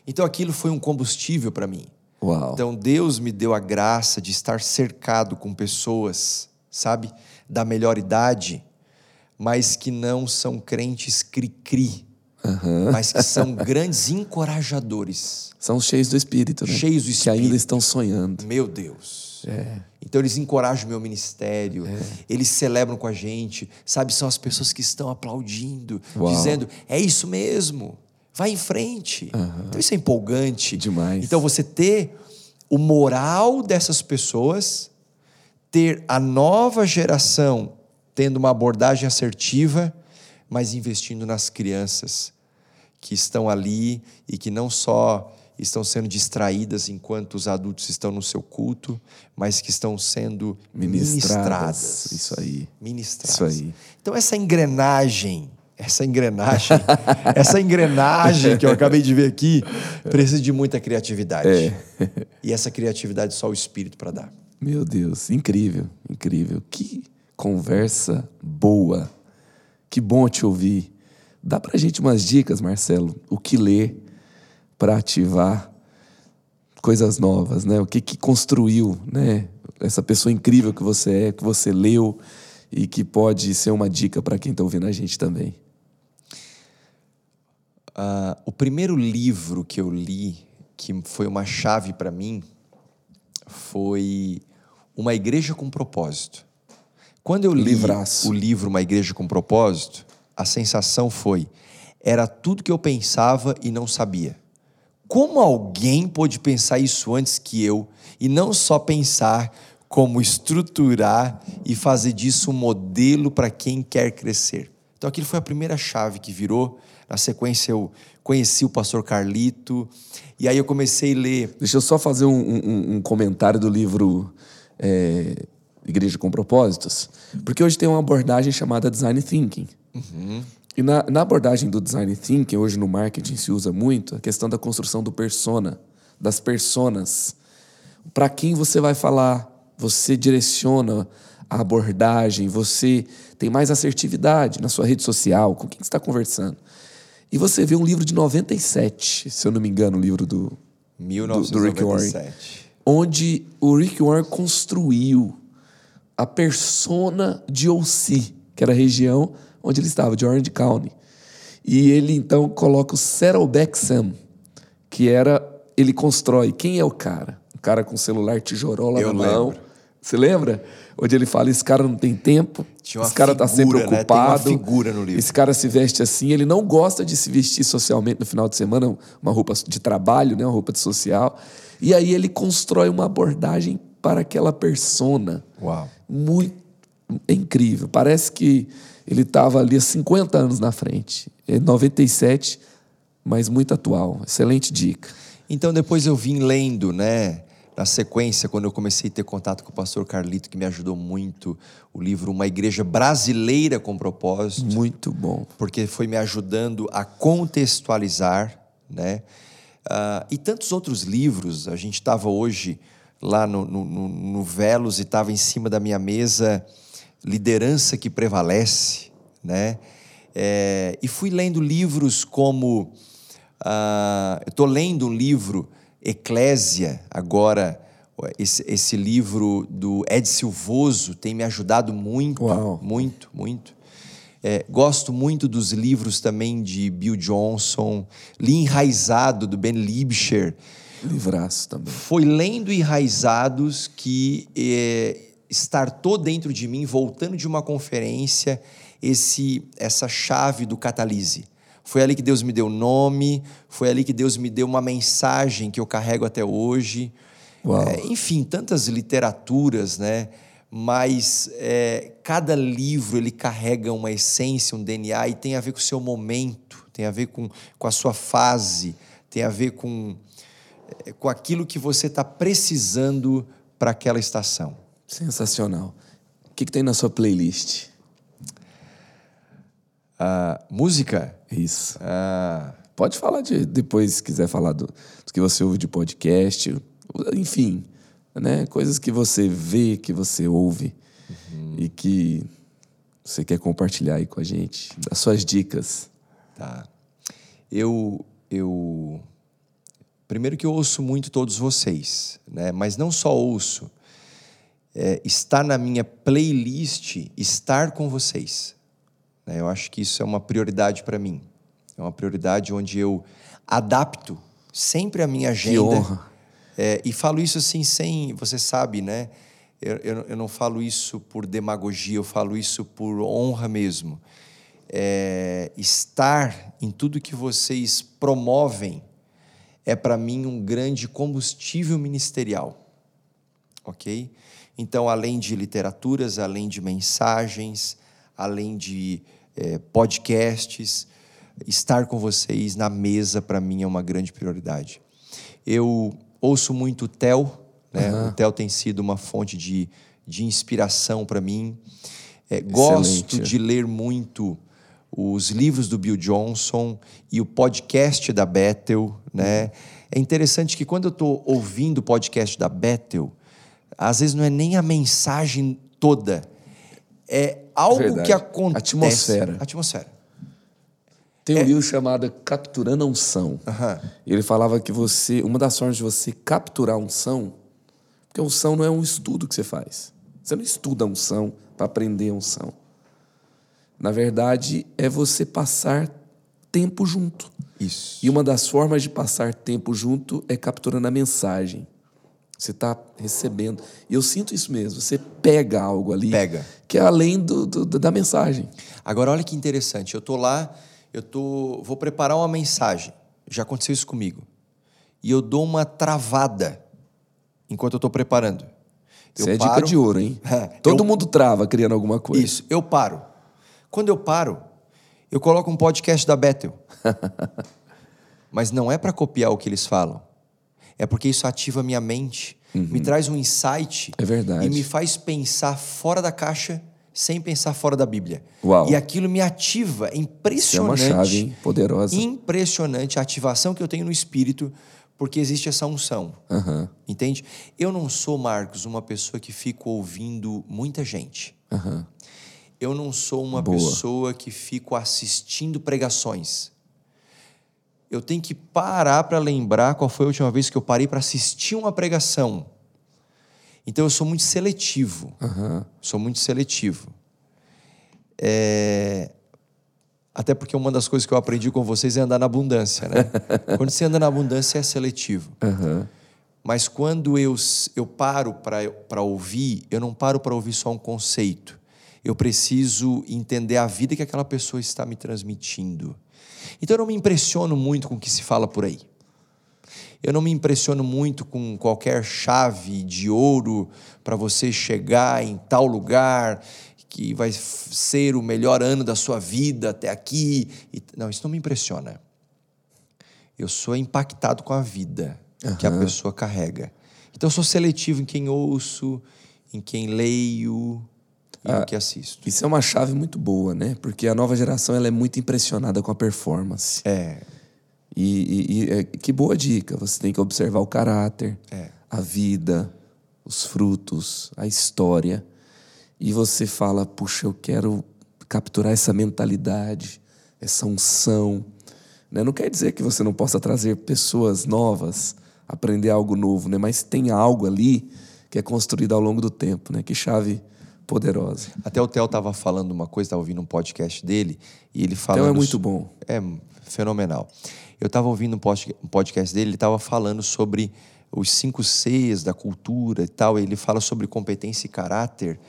Então aquilo foi um combustível para mim. Uau. Então Deus me deu a graça de estar cercado com pessoas, sabe, da melhor idade, mas que não são crentes cri-cri, mas que são grandes encorajadores. São cheios do Espírito, né? Cheios do Que Espírito. ainda estão sonhando. Meu Deus. Então eles encorajam o meu ministério, eles celebram com a gente, sabe? São as pessoas que estão aplaudindo, Uau. dizendo: é isso mesmo, vai em frente. Então isso é empolgante. Demais. Então você ter o moral dessas pessoas, ter a nova geração tendo uma abordagem assertiva, mas investindo nas crianças que estão ali e que não só estão sendo distraídas enquanto os adultos estão no seu culto, mas que estão sendo Ministradas. ministradas. Isso aí. Ministradas. Isso aí. Então essa engrenagem, essa engrenagem, *laughs* essa engrenagem que eu acabei de ver aqui, precisa de muita criatividade. É. E essa criatividade só o Espírito para dar. Meu Deus, incrível, incrível. Que conversa boa. Que bom te ouvir. Dá pra gente umas dicas, Marcelo, o que ler para ativar coisas novas, né? O que que construiu, né? Essa pessoa incrível que você é, que você leu e que pode ser uma dica para quem está ouvindo a gente também. Ah, o primeiro livro que eu li, que foi uma chave para mim, foi Uma Igreja com Propósito. Quando eu li Livraço. o livro Uma Igreja com Propósito, a sensação foi: era tudo que eu pensava e não sabia. Como alguém pôde pensar isso antes que eu e não só pensar como estruturar e fazer disso um modelo para quem quer crescer? Então aquilo foi a primeira chave que virou. Na sequência eu conheci o pastor Carlito e aí eu comecei a ler. Deixa eu só fazer um, um- um comentário do livro é, Igreja com Propósitos, porque hoje tem uma abordagem chamada Design Thinking. E na, na abordagem do Design Thinking, hoje no marketing se usa muito a questão da construção do persona, das personas. Para quem você vai falar, você direciona a abordagem, você tem mais assertividade na sua rede social, com quem você está conversando. E você vê um livro de 97, se eu não me engano, o livro do, do, do Rick Warren, 1997. onde o Rick Warren construiu a persona de OC, que era a região onde ele estava, de Orange County. E ele então coloca o Saddleback Sam, que era. Ele constrói. Quem é o cara? O cara com celular tijorola Eu na mão. lembro. Você lembra? Onde ele fala: esse cara não tem tempo, esse cara tá sempre né? Ocupado. figura no livro. Esse cara se veste assim, ele não gosta de se vestir socialmente no final de semana, uma roupa de trabalho, né? uma roupa de social. E aí ele constrói uma abordagem para aquela persona. Uau. Muito é incrível. Parece que ele estava ali há 50 anos na frente. É 97, mas muito atual. Excelente dica. Então depois eu vim lendo, né? Na sequência, quando eu comecei a ter contato com o pastor Carlito, que me ajudou muito, o livro Uma Igreja Brasileira com Propósito, Muito bom. porque foi me ajudando a contextualizar, né? Ah, e tantos outros livros. A gente estava hoje lá no, no, no- no Velos e estava em cima da minha mesa Liderança que Prevalece, né? É, e fui lendo livros como... ah, eu estou lendo um livro, Eclésia, agora... Esse, esse livro do Ed Silvoso tem me ajudado muito, Uau. muito, muito. É, gosto muito dos livros também de Bill Johnson, li Enraizado, do Ben Libscher. Livraço também. Foi lendo Enraizados que é, startou dentro de mim, voltando de uma conferência, esse essa chave do catalise. Foi ali que Deus me deu nome, foi ali que Deus me deu uma mensagem que eu carrego até hoje. É, enfim, tantas literaturas, né? Mas é, cada livro ele carrega uma essência, um DNA e tem a ver com o seu momento, tem a ver com, com a sua fase, tem a ver com, com aquilo que você está precisando para aquela estação. Sensacional. O que, que tem na sua playlist? A música, Isso. ah, Pode falar de depois, se quiser falar do, do que você ouve de podcast, enfim, né? Coisas que você vê, que você ouve e que você quer compartilhar aí com a gente, das suas dicas. Tá. Eu, eu. Primeiro que eu ouço muito todos vocês, né? Mas não só ouço. É, estar na minha playlist, estar com vocês. né? Eu acho que isso é uma prioridade para mim. É uma prioridade onde eu adapto sempre a minha agenda. honra. É, e falo isso assim sem, você sabe, né? Eu, eu, eu não falo isso por demagogia, eu falo isso por honra mesmo. É, estar em tudo que vocês promovem é para mim um grande combustível ministerial, ok? Então, além de literaturas, além de mensagens, além de eh, podcasts, estar com vocês na mesa para mim é uma grande prioridade. Eu ouço muito o Theo, né? O Theo tem sido uma fonte de, de inspiração para mim. Eh, gosto de ler muito os livros do Bill Johnson e o podcast da Bethel, né? É interessante que quando eu estou ouvindo o podcast da Bethel, às vezes não é nem a mensagem toda, é algo Verdade. que acontece. Atmosfera. Atmosfera. Tem um livro chamado Capturando a Unção. E ele falava que você, uma das formas de você capturar a unção, porque a unção não é um estudo que você faz. Você não estuda a unção para aprender a unção. Na verdade, é você passar tempo junto. Isso. E uma das formas de passar tempo junto é capturando a mensagem. Você está recebendo. E eu sinto isso mesmo. Você pega algo ali. Pega. Que é além do, do, da mensagem. Agora, olha que interessante. Eu tô lá, eu tô, vou preparar uma mensagem. Já aconteceu isso comigo. E eu dou uma travada enquanto eu estou preparando. Isso é dica de ouro, hein? *laughs* Todo eu, mundo trava criando alguma coisa. Isso, eu paro. Quando eu paro, eu coloco um podcast da Bethel. *laughs* Mas não é para copiar o que eles falam. É porque isso ativa a minha mente, uhum. me traz um insight. É verdade. E me faz pensar fora da caixa sem pensar fora da Bíblia. Uau. E aquilo me ativa, é impressionante. Isso é uma chave, hein? Poderosa. Impressionante a ativação que eu tenho no espírito porque existe essa unção. Uhum. Entende? Eu não sou, Marcos, uma pessoa que fico ouvindo muita gente. Uhum. Eu não sou uma Boa. pessoa que fico assistindo pregações. Eu tenho que parar para lembrar qual foi a última vez que eu parei para assistir uma pregação. Então eu sou muito seletivo. Uhum. Sou muito seletivo. É... Até porque uma das coisas que eu aprendi com vocês é andar na abundância, né? *laughs* quando você anda na abundância é seletivo. Uhum. Mas quando eu, eu paro para ouvir, eu não paro para ouvir só um conceito. Eu preciso entender a vida que aquela pessoa está me transmitindo. Então eu não me impressiono muito com o que se fala por aí. Eu não me impressiono muito com qualquer chave de ouro para você chegar em tal lugar que vai ser o melhor ano da sua vida até aqui. Não, isso não me impressiona. Eu sou impactado com a vida uhum. que a pessoa carrega. Então eu sou seletivo em quem ouço, em quem leio e ah, no que assisto. Isso é uma chave muito boa, né? Porque a nova geração ela é muito impressionada com a performance. É. E, e, e é, que boa dica. Você tem que observar o caráter, é. a vida, os frutos, a história e você fala, puxa, eu quero capturar essa mentalidade, essa unção. Né? Não quer dizer que você não possa trazer pessoas novas, aprender algo novo, né? mas tem algo ali que é construído ao longo do tempo. Né? Que chave poderosa. Até o Theo estava falando uma coisa, estava ouvindo um podcast dele, e ele falando... Theo é muito bom. É fenomenal. Eu estava ouvindo um podcast dele, ele estava falando sobre os cinco Cs da cultura e tal, ele fala sobre competência e caráter,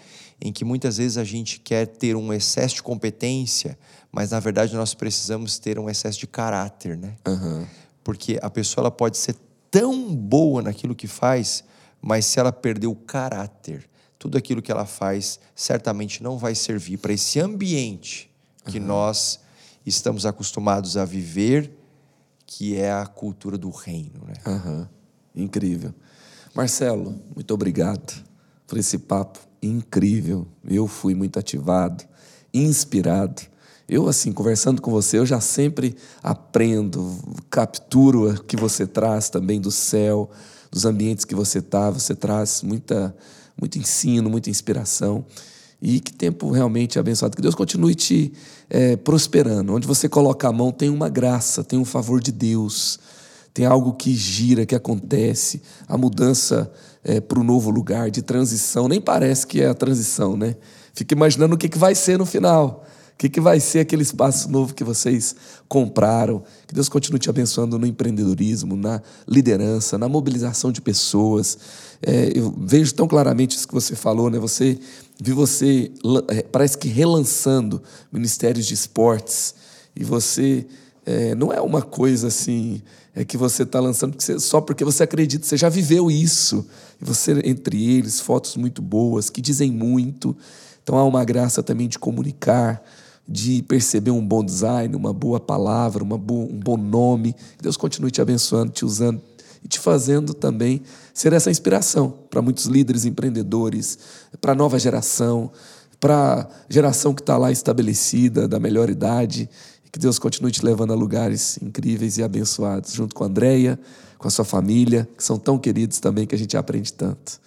em que muitas vezes a gente quer ter um excesso de competência, mas na verdade nós precisamos ter um excesso de caráter, né? Uhum. Porque a pessoa ela pode ser tão boa naquilo que faz, mas se ela perder o caráter, tudo aquilo que ela faz certamente não vai servir para esse ambiente que uhum. nós estamos acostumados a viver, que é a cultura do reino, né? Uhum. Incrível. Marcelo, muito obrigado por esse papo incrível. Eu fui muito ativado, inspirado. Eu, assim, conversando com você, eu já sempre aprendo, capturo o que você traz também do céu, dos ambientes que você está. Você traz muita, muito ensino, muita inspiração. E que tempo realmente abençoado. Que Deus continue te é, prosperando. Onde você coloca a mão, tem uma graça, tem um favor de Deus, tem algo que gira, que acontece. A mudança é, para o novo lugar de transição. Nem parece que é a transição, né? Fica imaginando o que, que vai ser no final. O que, que vai ser aquele espaço novo que vocês compraram? Que Deus continue te abençoando no empreendedorismo, na liderança, na mobilização de pessoas. É, eu vejo tão claramente isso que você falou, né? Você vi você é, parece que relançando ministérios de esportes e você é, não é uma coisa assim é que você está lançando só porque você acredita, você já viveu isso. E você, entre eles, fotos muito boas, que dizem muito. Então há uma graça também de comunicar, de perceber um bom design, uma boa palavra, uma boa, um bom nome. Que Deus continue te abençoando, te usando e te fazendo também ser essa inspiração para muitos líderes empreendedores, para a nova geração, para a geração que está lá estabelecida, da melhor idade. Que Deus continue te levando a lugares incríveis e abençoados, junto com a Andréia, com a sua família, que são tão queridos também que a gente aprende tanto.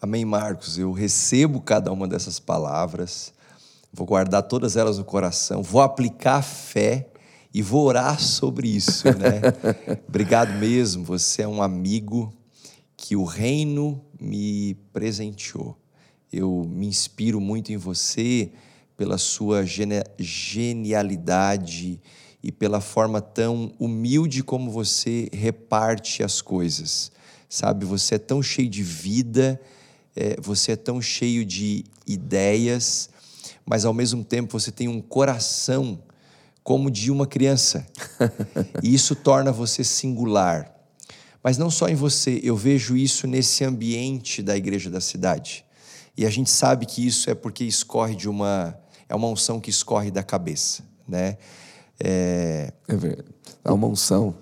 Amém, Marcos. Eu recebo cada uma dessas palavras, vou guardar todas elas no coração, vou aplicar fé e vou orar sobre isso, né? *laughs* Obrigado mesmo. Você é um amigo que o reino me presenteou. Eu me inspiro muito em você pela sua genialidade e pela forma tão humilde como você reparte as coisas. sabe? Você é tão cheio de vida, é, você é tão cheio de ideias, mas ao mesmo tempo você tem um coração como de uma criança. e isso torna você singular. Mas não só em você, eu vejo isso nesse ambiente da igreja da cidade. E a gente sabe que isso é porque escorre de uma é uma unção que escorre da cabeça, né? É, é verdade. É uma unção.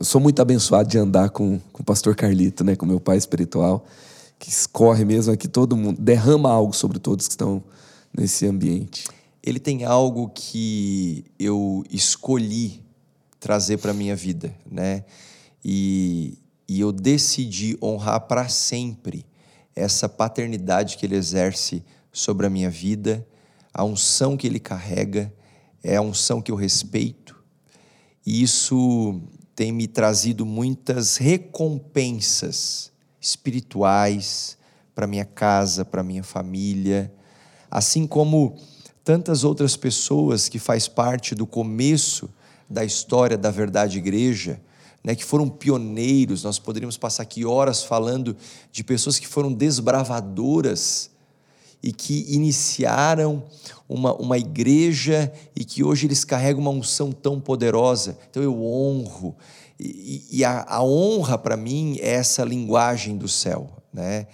sou muito abençoado de andar com, com o pastor Carlito, né, com meu pai espiritual, que escorre mesmo aqui todo mundo, derrama algo sobre todos que estão nesse ambiente. Ele tem algo que eu escolhi trazer para minha vida, né? E, e eu decidi honrar para sempre essa paternidade que ele exerce sobre a minha vida, a unção que ele carrega, é a unção que eu respeito, e isso tem me trazido muitas recompensas espirituais para minha casa, para minha família, assim como tantas outras pessoas que faz parte do começo da história da Verdade Igreja, né, que foram pioneiros. Nós poderíamos passar aqui horas falando de pessoas que foram desbravadoras e que iniciaram uma, uma igreja e que hoje eles carregam uma unção tão poderosa. Então eu honro. E, e a, a honra para mim é essa linguagem do céu. Né?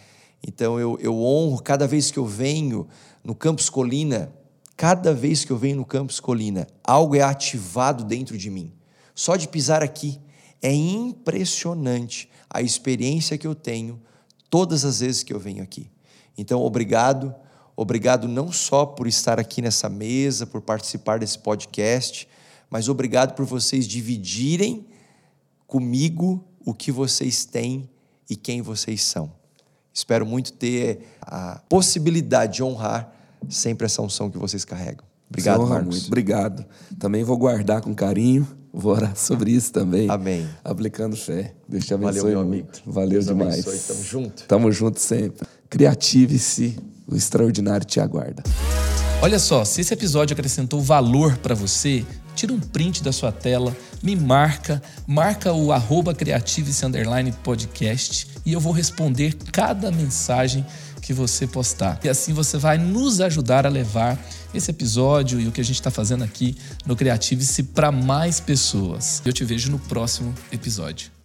Então eu, eu honro cada vez que eu venho no Campus Colina, cada vez que eu venho no Campus Colina, algo é ativado dentro de mim. Só de pisar aqui, é impressionante a experiência que eu tenho todas as vezes que eu venho aqui. Então, obrigado, obrigado não só por estar aqui nessa mesa, por participar desse podcast, mas obrigado por vocês dividirem comigo o que vocês têm e quem vocês são. Espero muito ter a possibilidade de honrar sempre essa unção que vocês carregam. Obrigado, Marcos. Muito. Obrigado. Também vou guardar com carinho Vou orar sobre isso também. Amém. Aplicando fé. Deus te abençoe Valeu, meu amigo. Valeu Deus demais. Abençoe. Tamo junto. Tamo junto sempre. Criative-se, o extraordinário te aguarda. Olha só, se esse episódio acrescentou valor para você, tira um print da sua tela, me marca, marca o arroba Creative-se podcast e eu vou responder cada mensagem que você postar. E assim você vai nos ajudar a levar esse episódio e o que a gente está fazendo aqui no Creative-se para mais pessoas. Eu te vejo no próximo episódio.